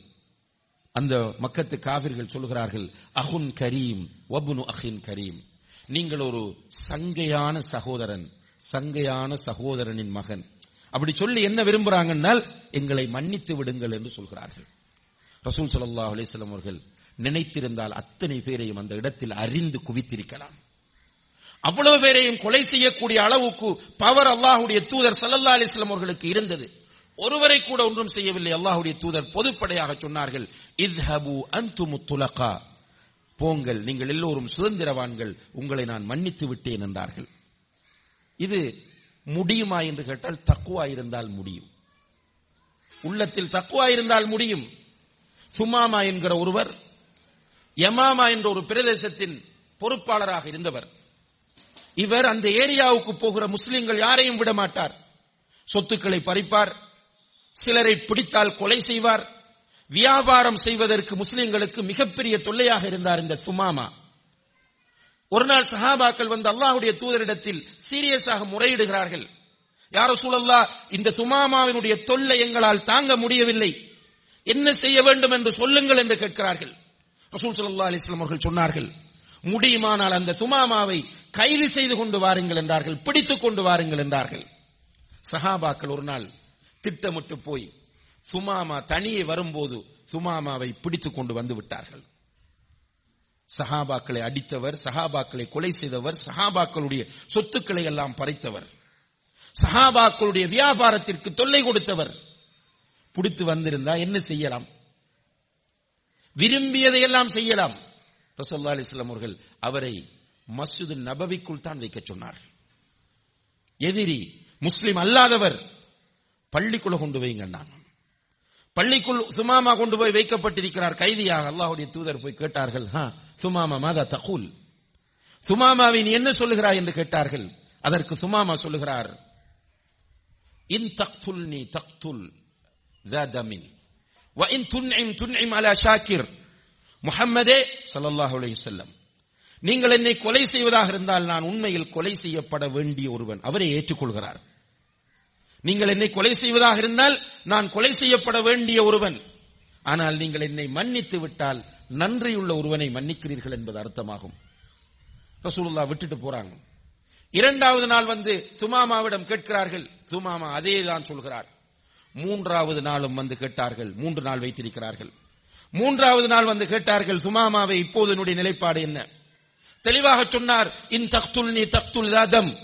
அந்த மக்கத்து காவிர்கள் சொல்லுகிறார்கள் அஹுன் கரீம் வபுனு அஹின் கரீம். நீங்கள் ஒரு சங்கையான சகோதரன் சங்கையான சகோதரனின் மகன். அப்படி சொல்லி என்ன விரும்புறாங்கன்னால் எங்களை மன்னித்து விடுங்கள் என்று சொல்கிறார்கள். ரசூல் ஸல்லல்லாஹு அலிஸ்லாம் அவர்கள் நினைத்திருந்தால் அத்தனை பேரையும் அந்த இடத்தில் அறிந்து குவித்திருக்கலாம். அவ்வளவு பேரையும் கொலை செய்யக்கூடிய அளவுக்கு பவர் அல்லாஹுடைய தூதர் சல்லல்லா அலிஸ்லாம் அவர்களுக்கு இருந்தது. ஒருவரை கூட ஒன்றும் செய்யவில்லை அல்லாஹுடைய தூதர். பொதுப்படையாக சொன்னார்கள் இத்ஹபு அன்துமு துலகா. போங்கள் நீங்கள் எல்லோரும் சுதந்திரவான்கள். உங்களை நான் மன்னித்து விட்டேன் என்றார்கள். இது முடியுமா என்று கேட்டால் தக்குவா இருந்தால் முடியும். உள்ளத்தில் தக்குவா இருந்தால் முடியும். சுமாமா என்கிற ஒருவர் யமாமா என்ற ஒரு பிரதேசத்தின் பொறுப்பாளராக இருந்தவர் இவர் அந்த ஏரியாவுக்கு போகிற முஸ்லிம்கள் யாரையும் விட மாட்டார். சொத்துக்களை பறிப்பார். சிலரை பிடித்தால் கொலை செய்வார். வியாபாரம் செய்வதற்கு முஸ்லிம்களுக்கு மிகப்பெரிய தொல்லையாக இருந்தார் இந்த சுமாமா. ஒரு நாள் சஹாபாக்கள் வந்து அல்லாஹுடைய தூதரிடத்தில் சீரியஸாக முறையிடுகிறார்கள். யார சூழல்லா இந்த சுமாமாவினுடைய தொல்லை எங்களால் தாங்க முடியவில்லை. என்ன செய்ய வேண்டும் என்று சொல்லுங்கள் என்று கேட்கிறார்கள். ரசூல் சல்லா அலிஸ்லாம் அவர்கள் சொன்னார்கள். முடியுமானால் அந்த சுமாமாவை கைது செய்து கொண்டு வாருங்கள் என்றார்கள் பிடித்துக் கொண்டு வாருங்கள் என்றார்கள். சஹாபாக்கள் ஒரு நாள் திட்டமிட்டு போய் சுமாமா தனியே வரும்போது சுமாமாவை பிடித்துக் கொண்டு வந்து விட்டார்கள். சஹாபாக்களை அடித்தவர் சஹாபாக்களை கொலை செய்தவர் சஹாபாக்களுடைய சொத்துக்களை எல்லாம் பறைத்தவர். சஹாபாக்களுடைய வியாபாரத்திற்கு தொல்லை கொடுத்தவர். பிடித்து வந்திருந்தா என்ன செய்யலாம்? விரும்பியதையெல்லாம் செய்யலாம். ரசல்லா அலிஸ்லாம் அவர்கள் அவரை மஸ்ஜிது நபவிக்குள் தான் வைக்க சொன்னார் எதிரி முஸ்லிம் அல்லாதவர் பள்ளிக்குள்ள கொண்டு வைங்கன்னாங்க பள்ளிக்குள் சுமாமா கொண்டு போய் வைக்கப்பட்டிருக்கிறார் கைதியாக அல்லாஹ்வுடைய தூதர் போய் கேட்டார்கள் ஹா சுமாமா மாதா தகுல் சுமாமாவை நீ என்ன சொல்லுகிறாய் என்று கேட்டார்கள் அதற்கு சுமாமா சொல்லுகிறார் இன் தக்துல் நீ தக்துல் தமின் وإن تنعم تنعم على شاكر முஹம்மதே ஸல்லல்லாஹு செல்லம் நீங்கள் என்னை கொலை செய்வதாக இருந்தால் நான் உண்மையில் கொலை செய்யப்பட வேண்டிய ஒருவன். அவரை ஏற்றுக்கொள்கிறார். நீங்கள் என்னை கொலை செய்வதாக இருந்தால் நான் கொலை செய்யப்பட வேண்டிய ஒருவன். ஆனால் நீங்கள் என்னை மன்னித்து விட்டால் நன்றியுள்ள ஒருவனை மன்னிக்கிறீர்கள் என்பது அர்த்தமாகும். ரசூலுல்லா விட்டுட்டு போறாங்க. இரண்டாவது நாள் வந்து சுமாமாவிடம் கேட்கிறார்கள். சுமாமா அதே தான் சொல்கிறார். மூன்றாவது நாளும் வந்து கேட்டார்கள். மூன்று நாள் வைத்திருக்கிறார்கள். மூன்றாவது நாள் வந்து கேட்டார்கள் சுமாமாவை இப்போது என்னுடைய நிலைப்பாடு என்ன? தெளிவாக சொன்னார் இன் தக்துல் நீ தக்துல் ராதம்.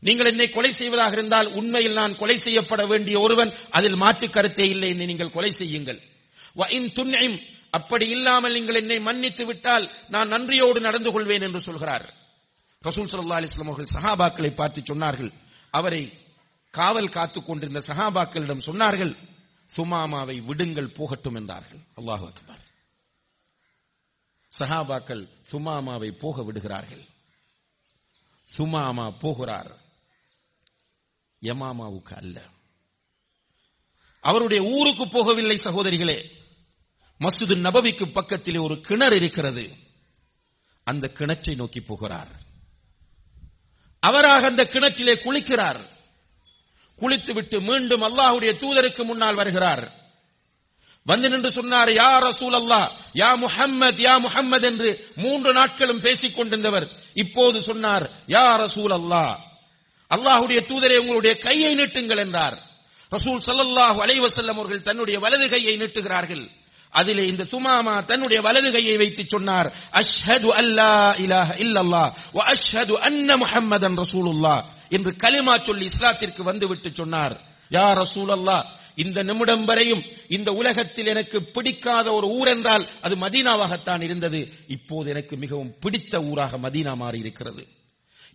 நீங்கள் என்னை கொலை செய்வதாக இருந்தால் உண்மையில் நான் கொலை செய்யப்பட வேண்டிய ஒருவன் அதில் மாற்று கருத்தே இல்லை என்னை நீங்கள் கொலை செய்யுங்கள். வ இன் துன்இம். அப்படி இல்லாமல் நீங்கள் என்னை மன்னித்து விட்டால் நான் நன்றியோடு நடந்து கொள்வேன் என்று சொல்கிறார். ரசூல் சல்லா அலிஸ்லாம் அவர்கள் சஹாபாக்களை பார்த்து சொன்னார்கள். அவரை காவல் காத்துக் கொண்டிருந்த சஹாபாக்களிடம் சொன்னார்கள் சுமாமாவை விடுங்கள் போகட்டும் என்றார்கள். அல்லாஹு அக்பர். சஹாபாக்கள் சுமாமாவை போக விடுகிறார்கள். சுமாமா போகிறார். யமாமாவுக்கு அல்ல. அவருடைய ஊருக்கு போகவில்லை சகோதரிகளே. மசூது நபவிக்கு பக்கத்திலே ஒரு கிணறு இருக்கிறது. அந்த கிணற்றை நோக்கி போகிறார். அவராக அந்த கிணற்றிலே குளிக்கிறார். குளித்துவிட்டு மீண்டும் அல்லாஹுடைய தூதருக்கு முன்னால் வருகிறார். வந்து நின்று சொன்னார் யா ரசூல் அல்லா யா முஹம்மத் யா முஹம்மத் என்று மூன்று நாட்களும் பேசிக் கொண்டிருந்தவர். இப்போது சொன்னார் யா ரசூல் அல்லா அல்லாஹுடைய தூதரை உங்களுடைய கையை நீட்டுங்கள் என்றார். ரசூல் சல்லல்லாஹு அலைவசல்லம் அவர்கள் தன்னுடைய வலது கையை நீட்டுகிறார்கள். அதிலே இந்த சுமாமா தன்னுடைய வலது கையை வைத்து சொன்னார் அஷ்ஹது அல்லா இலாஹ இல்லல்லா வ அஷ்ஹது அன்ன முஹம்மதன் ரசூலுல்லாஹ். என்று கலிமா சொல்லி இஸ்லாத்திற்கு வந்துவிட்டு சொன்னார். யா ரசூலல்லா இந்த நிமிடம் வரையும் இந்த உலகத்தில் எனக்கு பிடிக்காத ஒரு ஊர் என்றால் அது மதீனாவாகத்தான் இருந்தது. இப்போது எனக்கு மிகவும் பிடித்த ஊராக மதீனா மாறி இருக்கிறது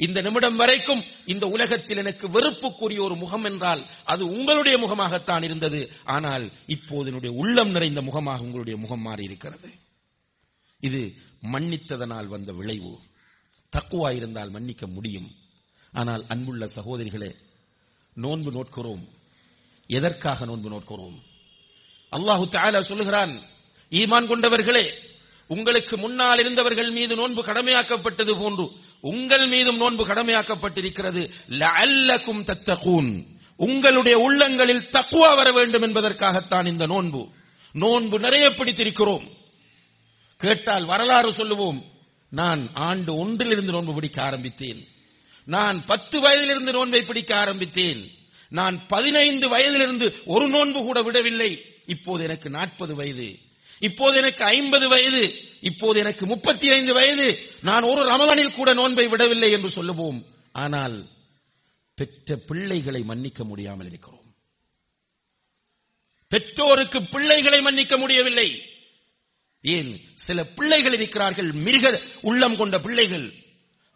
இந்த நிமிடம் வரைக்கும் இந்த உலகத்தில் எனக்கு வெறுப்புக்குரிய ஒரு முகம் என்றால் அது உங்களுடைய முகமாகத்தான் இருந்தது. ஆனால் இப்போது என்னுடைய உள்ளம் நிறைந்த முகமாக உங்களுடைய முகம் மாறி இருக்கிறது இது மன்னித்ததனால் வந்த விளைவு. தக்குவா இருந்தால் மன்னிக்க முடியும். ஆனால் அன்புள்ள சகோதரிகளே நோன்பு நோட்கிறோம். எதற்காக நோன்பு நோட்கிறோம்? அல்லாஹு தஆலா சொல்லுகிறான் ஈமான் கொண்டவர்களே உங்களுக்கு முன்னால் இருந்தவர்கள் மீது நோன்பு கடமையாக்கப்பட்டது போன்று உங்கள் மீதும் நோன்பு கடமையாக்கப்பட்டிருக்கிறது. லஅல்லக்கும் தத்தகூன். உங்களுடைய உள்ளங்களில் தக்குவா வர வேண்டும் என்பதற்காகத்தான் இந்த நோன்பு. நோன்பு நிறைய பிடித்திருக்கிறோம். கேட்டால் வரலாறு சொல்லுவோம். நான் ஆண்டு ஒன்றிலிருந்து நோன்பு பிடிக்க ஆரம்பித்தேன். நான் பத்து வயதிலிருந்து நோன்பை பிடிக்க ஆரம்பித்தேன். நான் பதினைந்து வயதிலிருந்து ஒரு நோன்பு கூட விடவில்லை. இப்போது எனக்கு நாற்பது வயது. இப்போது எனக்கு ஐம்பது வயது. இப்போது எனக்கு முப்பத்தி ஐந்து வயது. நான் ஒரு ரமதானில் கூட நோன்பை விடவில்லை என்று சொல்லுவோம். ஆனால் பெற்ற பிள்ளைகளை மன்னிக்க முடியாமல் இருக்கிறோம். பெற்றோருக்கு பிள்ளைகளை மன்னிக்க முடியவில்லை. ஏன்? சில பிள்ளைகள் இருக்கிறார்கள். மிருக உள்ளம் கொண்ட பிள்ளைகள்.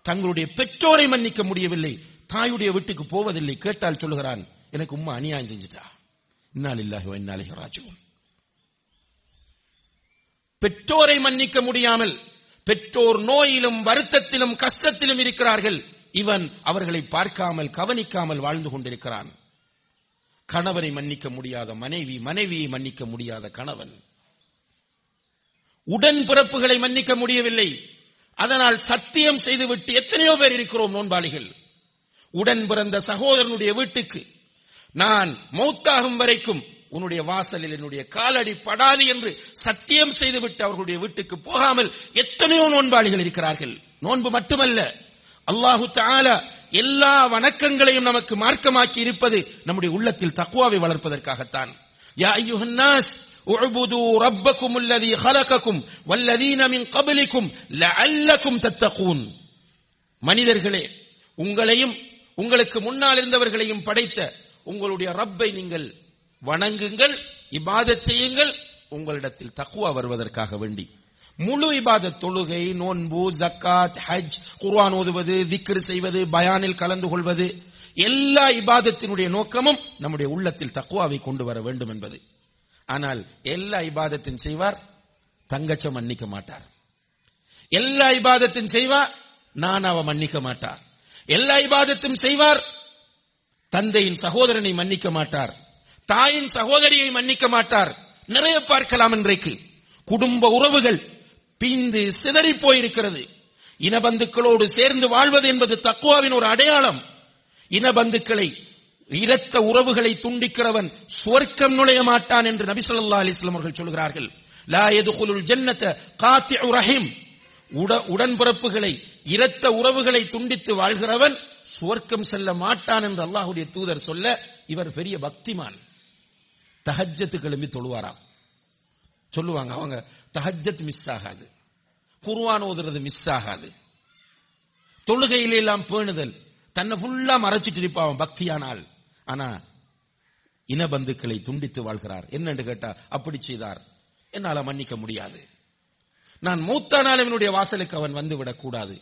தங்களுடைய பெற்றோரை மன்னிக்க முடியவில்லை தாயுடைய வீட்டுக்கு போவதில்லை கேட்டால் சொல்லுகிறான் எனக்கு உம்மா அநியாயம் செஞ்சுட்டா. இன்னால் இன்னாலிஹி ராஜுவும் பெற்றோரை மன்னிக்க முடியாமல் பெற்றோர் நோயிலும் வருத்தத்திலும் கஷ்டத்திலும் இருக்கிறார்கள். இவன் அவர்களை பார்க்காமல் கவனிக்காமல் வாழ்ந்து கொண்டிருக்கிறான். கணவரை மன்னிக்க முடியாத மனைவி மனைவியை மன்னிக்க முடியாத கணவன். உடன் பிறப்புகளை மன்னிக்க முடியவில்லை. அதனால் சத்தியம் செய்துவிட்டு எத்தனையோ பேர் இருக்கிறோம் நோன்பாளிகள். உடன் பிறந்த சகோதரனுடைய வீட்டுக்கு நான் மௌத்தாகும் வரைக்கும் உன்னுடைய வாசலில் என்னுடைய காலடி படாது என்று சத்தியம் செய்துவிட்டு அவர்களுடைய வீட்டுக்கு போகாமல் எத்தனையோ நோன்பாளிகள் இருக்கிறார்கள். நோன்பு மட்டுமல்ல அல்லாஹு தாலா எல்லா வணக்கங்களையும் நமக்கு மார்க்கமாக்கி இருப்பது நம்முடைய உள்ளத்தில் தக்குவாவை வளர்ப்பதற்காகத்தான். யா ஐயுஹன் اعبدوا ربكم الذي خلقكم والذين من قبلكم لعلكم تتقون மனிதர்களே உங்களையும் உங்களுக்கு முன்னால் இருந்தவர்களையும் படைத்த உங்களுடைய ரப்பை நீங்கள் வணங்குங்கள் இபாதத் செய்யுங்கள் உங்களிடத்தில் தக்குவா வருவதற்காக வேண்டி முழு இபாதத் தொழுகை நோன்பு ஜக்காத் ஹஜ் குர்ஆன் ஓதுவது திக்ர் செய்வது பயானில் கலந்து கொள்வது எல்லா இபாதத்தினுடைய நோக்கமும் நம்முடைய உள்ளத்தில் தக்குவாவை கொண்டு வர வேண்டும் என்பது ஆனால் எல்லா இபாதத்தையும் செய்வார் தங்கச்ச மன்னிக்க மாட்டார். எல்லா இபாதத்தின் செய்வார் நான் அவ மன்னிக்க மாட்டார். எல்லா இபாதத்தையும் செய்வார் தந்தையின் சகோதரனை மன்னிக்க மாட்டார். தாயின் சகோதரியை மன்னிக்க மாட்டார். நிறைய பார்க்கலாம் இன்றைக்கு. குடும்ப உறவுகள் பிந்து சிதறி போயிருக்கிறது. இனபந்துக்களோடு சேர்ந்து வாழ்வது என்பது தக்குவாவின் ஒரு அடையாளம். இனபந்துக்களை இரத்த உறவுகளை துண்டிக்கிறவன் சுவர்க்கம் நுழைய மாட்டான் என்று நபிசல்லா அலிஸ்லாம் அவர்கள் சொல்கிறார்கள். லா எதுகுலுல் ஜன்னத காத்தி ரஹீம். உடன்பிறப்புகளை இரத்த உறவுகளை துண்டித்து வாழ்கிறவன் சுவர்க்கம் செல்ல மாட்டான் என்று அல்லாஹுடைய தூதர் சொல்ல இவர் பெரிய பக்திமான். தஹஜத்து கிளம்பி தொழுவாராம். சொல்லுவாங்க அவங்க தஹஜத் மிஸ் ஆகாது. குர்வான் ஓதுறது மிஸ் ஆகாது. தொழுகையில எல்லாம் பேணுதல். தன்னை ஃபுல்லா மறைச்சிட்டு இருப்பான் பக்தியானால். ஆனா இனபந்துக்களை துண்டித்து வாழ்கிறார். என்னன்னு கேட்டா அப்படி செய்தார். என்னால மன்னிக்க முடியாது. நான் மூத்தானாலும் இவனுடைய வாசலுக்கு அவன் வந்து விடக்கூடாது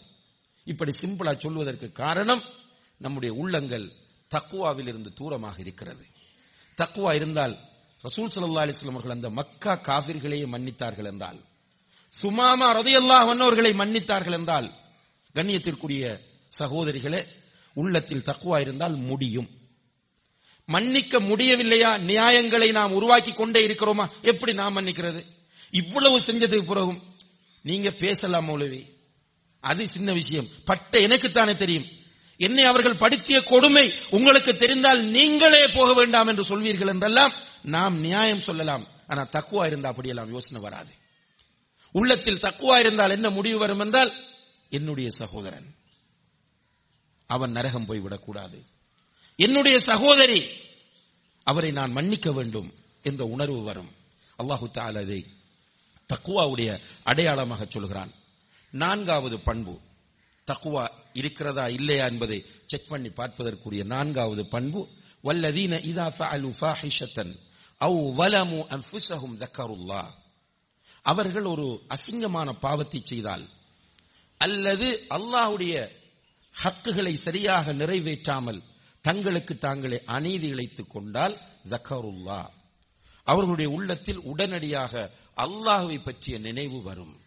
இப்படி சிம்பிளா சொல்வதற்கு காரணம் நம்முடைய உள்ளங்கள் தக்குவாவில் இருந்து தூரமாக இருக்கிறது. தக்குவா இருந்தால் ரசூல் சல்லா அலிஸ்லாம் அவர்கள் அந்த மக்கா காவிர்களையே மன்னித்தார்கள் என்றால் சுமாமா ரதையல்லா வன்னோர்களை மன்னித்தார்கள் என்றால் கண்ணியத்திற்குரிய சகோதரிகளே உள்ளத்தில் தக்குவா இருந்தால் முடியும். மன்னிக்க முடியவில்லையா? நியாயங்களை நாம் உருவாக்கி கொண்டே இருக்கிறோமா? எப்படி நாம் மன்னிக்கிறது? இவ்வளவு செஞ்சதுக்கு பிறகும் நீங்க பேசலாம் மௌலவி. அது சின்ன விஷயம். பட்ட எனக்குத்தானே தெரியும். என்னை அவர்கள் படுத்திய கொடுமை உங்களுக்கு தெரிந்தால் நீங்களே போக வேண்டாம் என்று சொல்வீர்கள் என்றெல்லாம் நாம் நியாயம் சொல்லலாம். ஆனா தக்குவா இருந்தா அப்படியெல்லாம் யோசனை வராது. உள்ளத்தில் தக்குவா இருந்தால் என்ன முடிவு வரும் என்றால் என்னுடைய சகோதரன் அவன் நரகம் போய்விடக்கூடாது என்னுடைய சகோதரி அவரை நான் மன்னிக்க வேண்டும் என்ற உணர்வு வரும். அல்லாஹு தால் அதை தக்குவாவுடைய அடையாளமாக சொல்கிறான். நான்காவது பண்பு தக்குவா இருக்கிறதா இல்லையா என்பதை செக் பண்ணி பார்ப்பதற்குரிய நான்காவது பண்பு வல்லதீன இதா ஃபஅலு ஃபாஹிஷத்தன் அவ் வலமு அன்ஃபுஸஹும் தக்கருல்லாஹ் அவர்கள் ஒரு அசிங்கமான பாவத்தை செய்தால் அல்லது அல்லாஹ்வுடைய ஹக்குகளை சரியாக நிறைவேற்றாமல் தங்களுக்கு தாங்களே அநீதி இழைத்துக் கொண்டால் ஜக்கருல்லா அவர்களுடைய உள்ளத்தில் உடனடியாக அல்லாஹுவை பற்றிய நினைவு வரும்.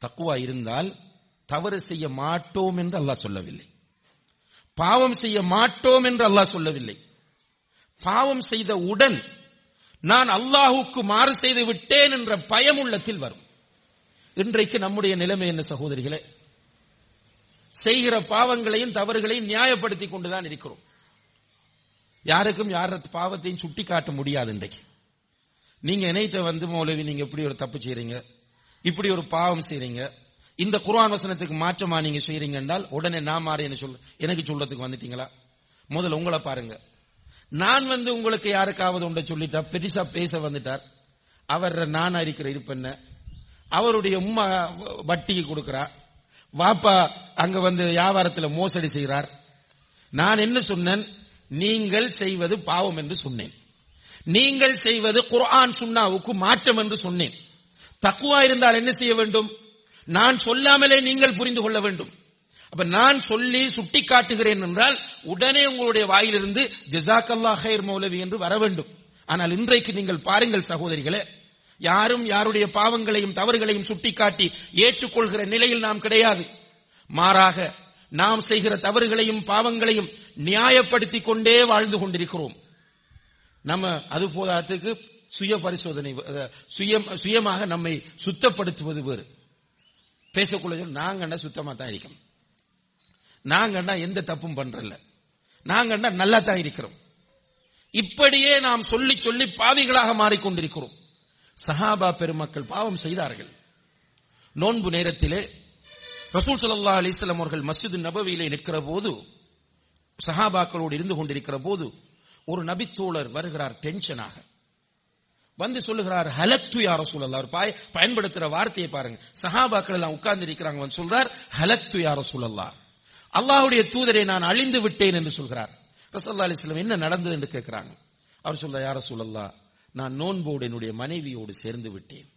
தக்குவா இருந்தால் தவறு செய்ய மாட்டோம் என்று அல்லாஹ் சொல்லவில்லை. பாவம் செய்ய மாட்டோம் என்று அல்லாஹ் சொல்லவில்லை. பாவம் செய்த உடன் நான் அல்லாஹுக்கு மாறு செய்து விட்டேன் என்ற பயம் உள்ளத்தில் வரும். இன்றைக்கு நம்முடைய நிலைமை என்ன சகோதரிகளே? செய்கிற பாவங்களையும் தவறுகளையும் நியாயப்படுத்தி கொண்டுதான் இருக்கிறோம். யாருக்கும் யார பாவத்தையும் சுட்டி காட்ட முடியாது இன்றைக்கு. நீங்க இணையத்தை வந்து மௌலவி நீங்க இப்படி ஒரு தப்பு செய்றீங்க. இப்படி ஒரு பாவம் செய்றீங்க. இந்த குர்ஆன் வசனத்துக்கு மாற்றமா நீங்க செய்றீங்க என்றால் உடனே நான் மாறி என்ன சொல்ல எனக்கு சொல்றதுக்கு வந்துட்டீங்களா? முதல்ல உங்களை பாருங்க. நான் வந்து உங்களுக்கு யாருக்காவது உண்ட சொல்லிட்டா பெருசா பேச வந்துட்டார். அவர் நான் இருக்கிற இருப்பென்ன? அவருடைய உம்மா வட்டிக்கு கொடுக்கிறா. வாப்பா அங்க வந்து வியாபாரத்தில் மோசடி செய்கிறார் நான் என்ன சொன்னேன்? நீங்கள் செய்வது பாவம் என்று சொன்னேன். நீங்கள் செய்வது குர்ஆன் சுன்னாவுக்கு மாற்றம் என்று சொன்னேன். தக்குவா இருந்தால் என்ன செய்ய வேண்டும்? நான் சொல்லாமலே நீங்கள் புரிந்து கொள்ள வேண்டும். அப்ப நான் சொல்லி சுட்டி காட்டுகிறேன் என்றால் உடனே உங்களுடைய வாயிலிருந்து ஜிசாக்கல்லா ஹைர் மௌலவி என்று வர வேண்டும். ஆனால் இன்றைக்கு நீங்கள் பாருங்கள் சகோதரிகளே யாரும் யாருடைய பாவங்களையும் தவறுகளையும் சுட்டிக்காட்டி ஏற்றுக்கொள்கிற நிலையில் நாம் கிடையாது. மாறாக நாம் செய்கிற தவறுகளையும் பாவங்களையும் நியாயப்படுத்திக் கொண்டே வாழ்ந்து கொண்டிருக்கிறோம். நம்ம அது போதாத்துக்கு சுய பரிசோதனை சுயம் சுயமாக நம்மை சுத்தப்படுத்துவது வேறு. பேசக்குள்ள சொல்லி, சுத்தமா தான் இருக்கோம். நாங்கண்டா எந்த தப்பும் பண்றல நாங்கண்டா நல்லா தான் இருக்கிறோம். இப்படியே நாம் சொல்லி சொல்லி பாவிகளாக மாறிக்கொண்டிருக்கிறோம். சஹாபா பெருமக்கள் பாவம் செய்தார்கள். நோன்பு நேரத்திலே ரசூல் சல்லா அலிஸ்லாம் அவர்கள் மஸ்ஜித் நபவியிலே நிற்கிற போது சஹாபாக்களோடு இருந்து கொண்டிருக்கிற போது ஒரு நபித்தோழர் வருகிறார் டென்ஷனாக. வந்து சொல்லுகிறார் ஹலத்து யார ரசூலல்லாஹ். அவர் பாய் பயன்படுத்துற வார்த்தையை பாருங்க. சஹாபாக்கள் எல்லாம் உட்கார்ந்து இருக்கிறாங்க. வந்து சொல்றார் ஹலத்து யார சூழல்லா அல்லாஹுடைய தூதரை நான் அழிந்து விட்டேன் என்று சொல்கிறார். ரசல்லா அலிஸ்லாம் என்ன நடந்தது என்று கேட்கிறாங்க. அவர் சொல்ற யார சூழல்லா நான் நோன்போடு என்னுடைய மனைவியோடு சேர்ந்து விட்டேன்.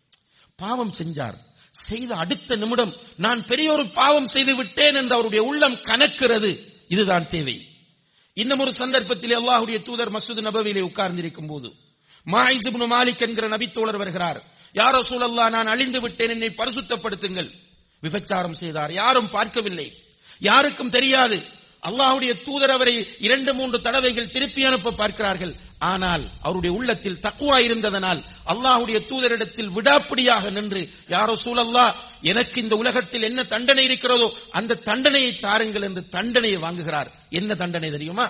பாவம் செஞ்சார். செய்த அடுத்த நிமிடம் நான் பெரியொரு பாவம் செய்து விட்டேன் என்று அவருடைய உள்ளம் கனக்கிறது. இதுதான் தேவை. இன்னும் ஒரு சந்தர்ப்பத்தில் அல்லாஹுடைய தூதர் மஸ்ஜித் நபவிலே உட்கார்ந்திருக்கும் போது மாயிஸ் மாலிக் என்கிற நபித்தோழர் வருகிறார். யாரோ சூழல்லா நான் அழிந்து விட்டேன். என்னை பரிசுத்தப்படுத்துங்கள். விபச்சாரம் செய்தார். யாரும் பார்க்கவில்லை. யாருக்கும் தெரியாது. அல்லாஹுடைய தூதர் அவரை இரண்டு மூன்று தடவைகள் திருப்பி அனுப்ப பார்க்கிறார்கள். ஆனால் அவருடைய உள்ளத்தில் தக்குவா இருந்ததனால் அல்லாஹுடைய தூதரிடத்தில் விடாப்பிடியாக நின்று யாரோ சூழல்லா எனக்கு இந்த உலகத்தில் என்ன தண்டனை இருக்கிறதோ அந்த தண்டனையை தாருங்கள் என்று தண்டனையை வாங்குகிறார். என்ன தண்டனை தெரியுமா?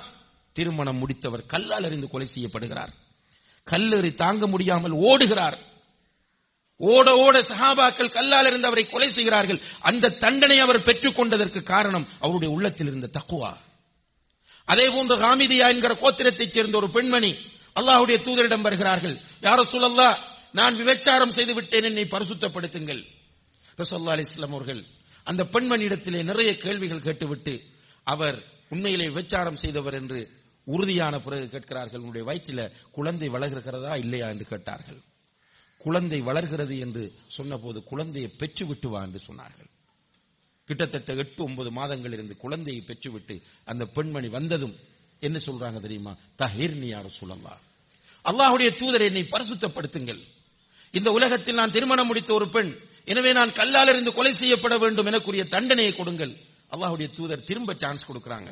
திருமணம் முடித்தவர் கல்லால் அறிந்து கொலை செய்யப்படுகிறார். கல்லறி தாங்க முடியாமல் ஓடுகிறார். ஓட ஓட சஹாபாக்கள் கல்லால் இருந்து அவரை கொலை செய்கிறார்கள். அந்த தண்டனை அவர் பெற்றுக் கொண்டதற்கு காரணம் அவருடைய உள்ளத்தில் இருந்த தக்குவா. அதே போன்று ஹாமிதியா என்கிற கோத்திரத்தைச் சேர்ந்த ஒரு பெண்மணி அல்லாஹுடைய தூதரிடம் வருகிறார்கள். யார சொல்லல்லா நான் விபச்சாரம் செய்து விட்டேன் என்னை பரிசுத்தப்படுத்துங்கள். ரசல்லா அலிஸ்லாம் அவர்கள் அந்த பெண்மணியிடத்திலே நிறைய கேள்விகள் கேட்டுவிட்டு அவர் உண்மையிலே விபச்சாரம் செய்தவர் என்று உறுதியான பிறகு கேட்கிறார்கள். உன்னுடைய வயிற்றில குழந்தை வளர்கிறதா இல்லையா? என்று கேட்டார்கள். குழந்தை வளர்கிறது என்று சொன்னபோது குழந்தையை பெற்றுவிட்டு வா என்று சொன்னார்கள். கிட்டத்தட்ட எட்டு ஒன்பது மாதங்கள் இருந்து குழந்தையை பெற்றுவிட்டு அந்த பெண்மணி வந்ததும் என்ன சொல்றாங்க தெரியுமா? தஹீர்னி யார சொல்லலாம் அல்லாஹுடைய தூதர் என்னை பரிசுத்தப்படுத்துங்கள். இந்த உலகத்தில் நான் திருமணம் முடித்த ஒரு பெண் எனவே நான் கல்லால் இருந்து கொலை செய்யப்பட வேண்டும் எனக்குரிய தண்டனையை கொடுங்கள். அல்லாஹுடைய தூதர் திரும்ப சான்ஸ் கொடுக்கறாங்க.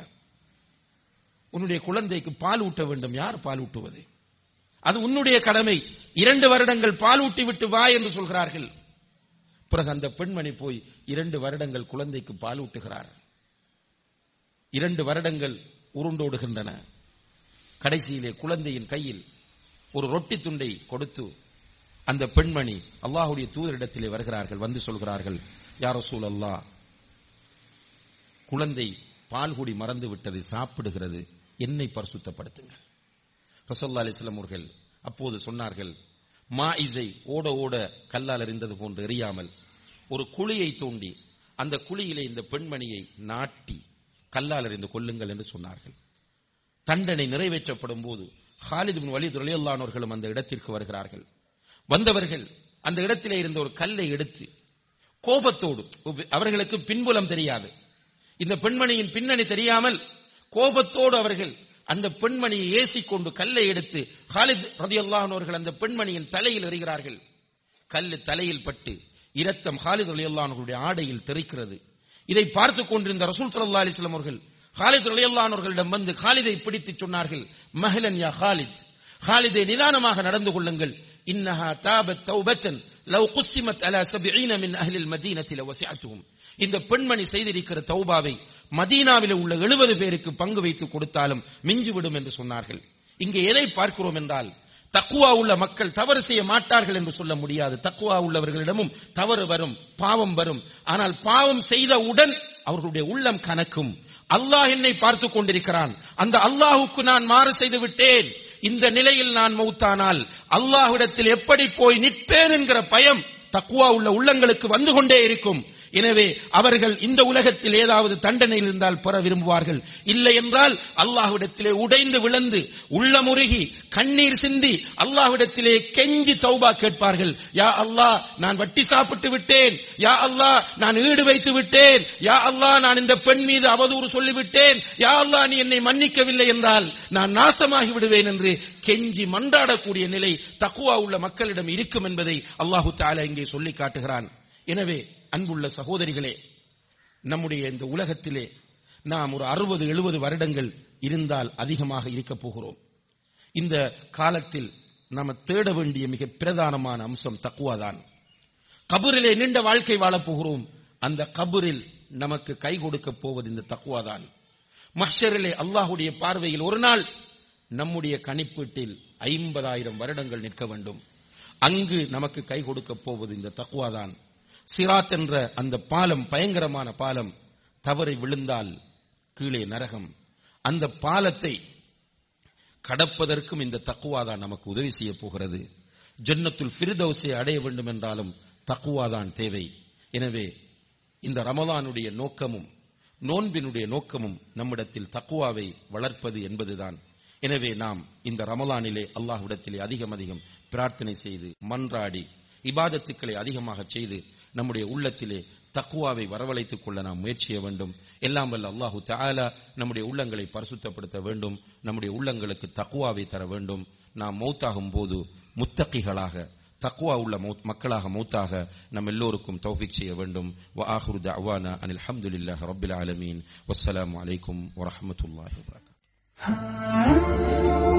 உன்னுடைய குழந்தைக்கு பால் ஊட்ட வேண்டும். யார் பால் ஊட்டுவது? அது உன்னுடைய கடமை. இரண்டு வருடங்கள் பால் ஊட்டி விட்டு வா என்று சொல்கிறார்கள். பிறகு அந்த பெண்மணி போய் இரண்டு வருடங்கள் குழந்தைக்கு பால் ஊட்டுகிறார். இரண்டு வருடங்கள் உருண்டோடுகின்றன. கடைசியிலே குழந்தையின் கையில் ஒரு ரொட்டி துண்டை கொடுத்து அந்த பெண்மணி அல்லாஹுடைய தூதரிடத்திலே வருகிறார்கள் வந்து சொல்கிறார்கள் யாரோ சூழல்லா குழந்தை பால் குடி மறந்து விட்டது சாப்பிடுகிறது என்னை பரிசுத்தப்படுத்துங்கள். ரசல்லா அலிஸ்லாம் அவர்கள் அப்போது சொன்னார்கள் மா இசை ஓட ஓட கல்லால் எறிந்தது போன்று எறியாமல் ஒரு குழியை தோண்டி அந்த குழியிலே இந்த பெண்மணியை நாட்டி கல்லால் எறிந்து கொல்லுங்கள் என்று சொன்னார்கள். தண்டனை நிறைவேற்றப்படும் போது ஹாலித் பின் வலீத் அந்த இடத்திற்கு வருகிறார்கள். வந்தவர்கள் அந்த இடத்திலே இருந்த ஒரு கல்லை எடுத்து கோபத்தோடு அவர்களுக்கு பின்புலம் தெரியாது. இந்த பெண்மணியின் பின்னணி தெரியாமல் கோபத்தோடு அவர்கள் அந்த பெண்மணியை ஏசி கொண்டு கல்லை எடுத்து ஹாலித் ரதியல்லாஹன் அந்த பெண்மணியின் தலையில் எறிகிறார்கள். கல்லு தலையில் பட்டு இரத்தம் ஹாலித் ரலியல்லாஹனுடைய ஆடையில் தெரிக்கிறது. இதை பார்த்துக் கொண்டிருந்த ரசூல் சல்லா அலிஸ்லாம் அவர்கள் ஹாலித் ரலியல்லானவர்களிடம் வந்து ஹாலிதை பிடித்து சொன்னார்கள் மஹிலன் யா ஹாலித் ஹாலிதை நிதானமாக நடந்து கொள்ளுங்கள் இன்னஹா தாபத் தௌபத்தன் லவ் குஸ்ஸிமத் அலா சபிஈன மின் அஹ்லில் மதீனத்தி லவசிஅத்துஹும் இந்த பெண்மணி செய்திருக்கிற தௌபாவை மதீனாவில் உள்ள எழுபது பேருக்கு பங்கு வைத்து கொடுத்தாலும் மிஞ்சிவிடும் என்று சொன்னார்கள். இங்கே எதை பார்க்கிறோம் என்றால் தக்குவா உள்ள மக்கள் தவறு செய்ய மாட்டார்கள் என்று சொல்ல முடியாது. தக்குவா உள்ளவர்களிடமும் தவறு வரும் பாவம் வரும். ஆனால் பாவம் செய்தவுடன் அவர்களுடைய உள்ளம் கணக்கும் அல்லாஹ் என்னை பார்த்து கொண்டிருக்கிறான். அந்த அல்லாஹுக்கு நான் மாறு செய்து விட்டேன். இந்த நிலையில் நான் மௌத்தானால் அல்லாஹ்விடத்தில் எப்படி போய் நிற்பேன் என்கிற பயம் தக்குவா உள்ள உள்ளங்களுக்கு வந்து கொண்டே இருக்கும். எனவே அவர்கள் இந்த உலகத்தில் ஏதாவது தண்டனையில் இருந்தால் பெற விரும்புவார்கள். இல்லை என்றால் அல்லாஹ்விடத்திலே உடைந்து விழுந்து உள்ளமுருகி கண்ணீர் சிந்தி அல்லாஹ்விடத்திலே கெஞ்சி தௌபா கேட்பார்கள். யா அல்லாஹ் நான் வட்டி சாப்பிட்டு விட்டேன். யா அல்லாஹ் நான் ஈடு வைத்து விட்டேன். யா அல்லாஹ் நான் இந்த பெண் மீது அவதூறு சொல்லிவிட்டேன். யா அல்லாஹ் நீ என்னை மன்னிக்கவில்லை என்றால் நான் நாசமாகி விடுவேன் என்று கெஞ்சி மன்றாடக்கூடிய நிலை தக்குவா உள்ள மக்களிடம் இருக்கும் என்பதை அல்லாஹு தாலா இங்கே சொல்லி காட்டுகிறான். எனவே அன்புள்ள சகோதரிகளே நம்முடைய இந்த உலகத்திலே நாம் ஒரு அறுபது எழுபது வருடங்கள் இருந்தால் அதிகமாக இருக்கப் போகிறோம். இந்த காலத்தில் நாம் தேட வேண்டிய மிக பிரதானமான அம்சம் தக்குவாதான் கபூரிலே நீண்ட வாழ்க்கை வாழப் போகிறோம். அந்த கபூரில் நமக்கு கை கொடுக்க போவது இந்த தக்குவாதான் மஹரிலே அல்லாஹுடைய பார்வையில் ஒரு நாள் நம்முடைய கணிப்பீட்டில் ஐம்பதாயிரம் வருடங்கள் நிற்க வேண்டும். அங்கு நமக்கு கை கொடுக்க போவது இந்த தக்குவாதான் சிராத் என்ற அந்த பாலம் பயங்கரமான பாலம் தவறி விழுந்தால் கீழே நரகம். அந்த பாலத்தை கடப்பதற்கும் இந்த தக்குவாதான் நமக்கு உதவி செய்ய போகிறது. ஜன்னத்துல் ஃபிர்தௌஸை அடைய வேண்டும் என்றாலும் தக்குவாதான் தேவை. எனவே இந்த ரமலானுடைய நோக்கமும் நோன்பினுடைய நோக்கமும் நம்மிடத்தில் தக்குவாவை வளர்ப்பது என்பதுதான். எனவே நாம் இந்த ரமலானிலே அல்லாஹ்விடத்திலே அதிகம் அதிகம் பிரார்த்தனை செய்து மன்றாடி இபாதத்துக்களை அதிகமாக செய்து நம்முடைய உள்ளத்திலே தக்குவாவை வரவழைத்துக் கொள்ள நாம் முயற்சிய வேண்டும். எல்லாம் வல்ல அல்லாஹு தாலா நம்முடைய உள்ளங்களை பரிசுத்தப்படுத்த வேண்டும். நம்முடைய உள்ளங்களுக்கு தக்குவாவை தர வேண்டும். நாம் மௌத்தாகும் போது முத்தகிகளாக தக்குவா உள்ள மௌத்- மக்களாக மௌத்தாக நம் எல்லோருக்கும் தௌஃபிக் செய்ய வேண்டும். வ ஆஹுரு தவானா அனில் ஹம்துலில்லாஹி ரப்பில் ஆலமீன். வஸ்ஸலாமு அலைக்கும் வரமத்துல்லாஹி வபரகாத்துஹு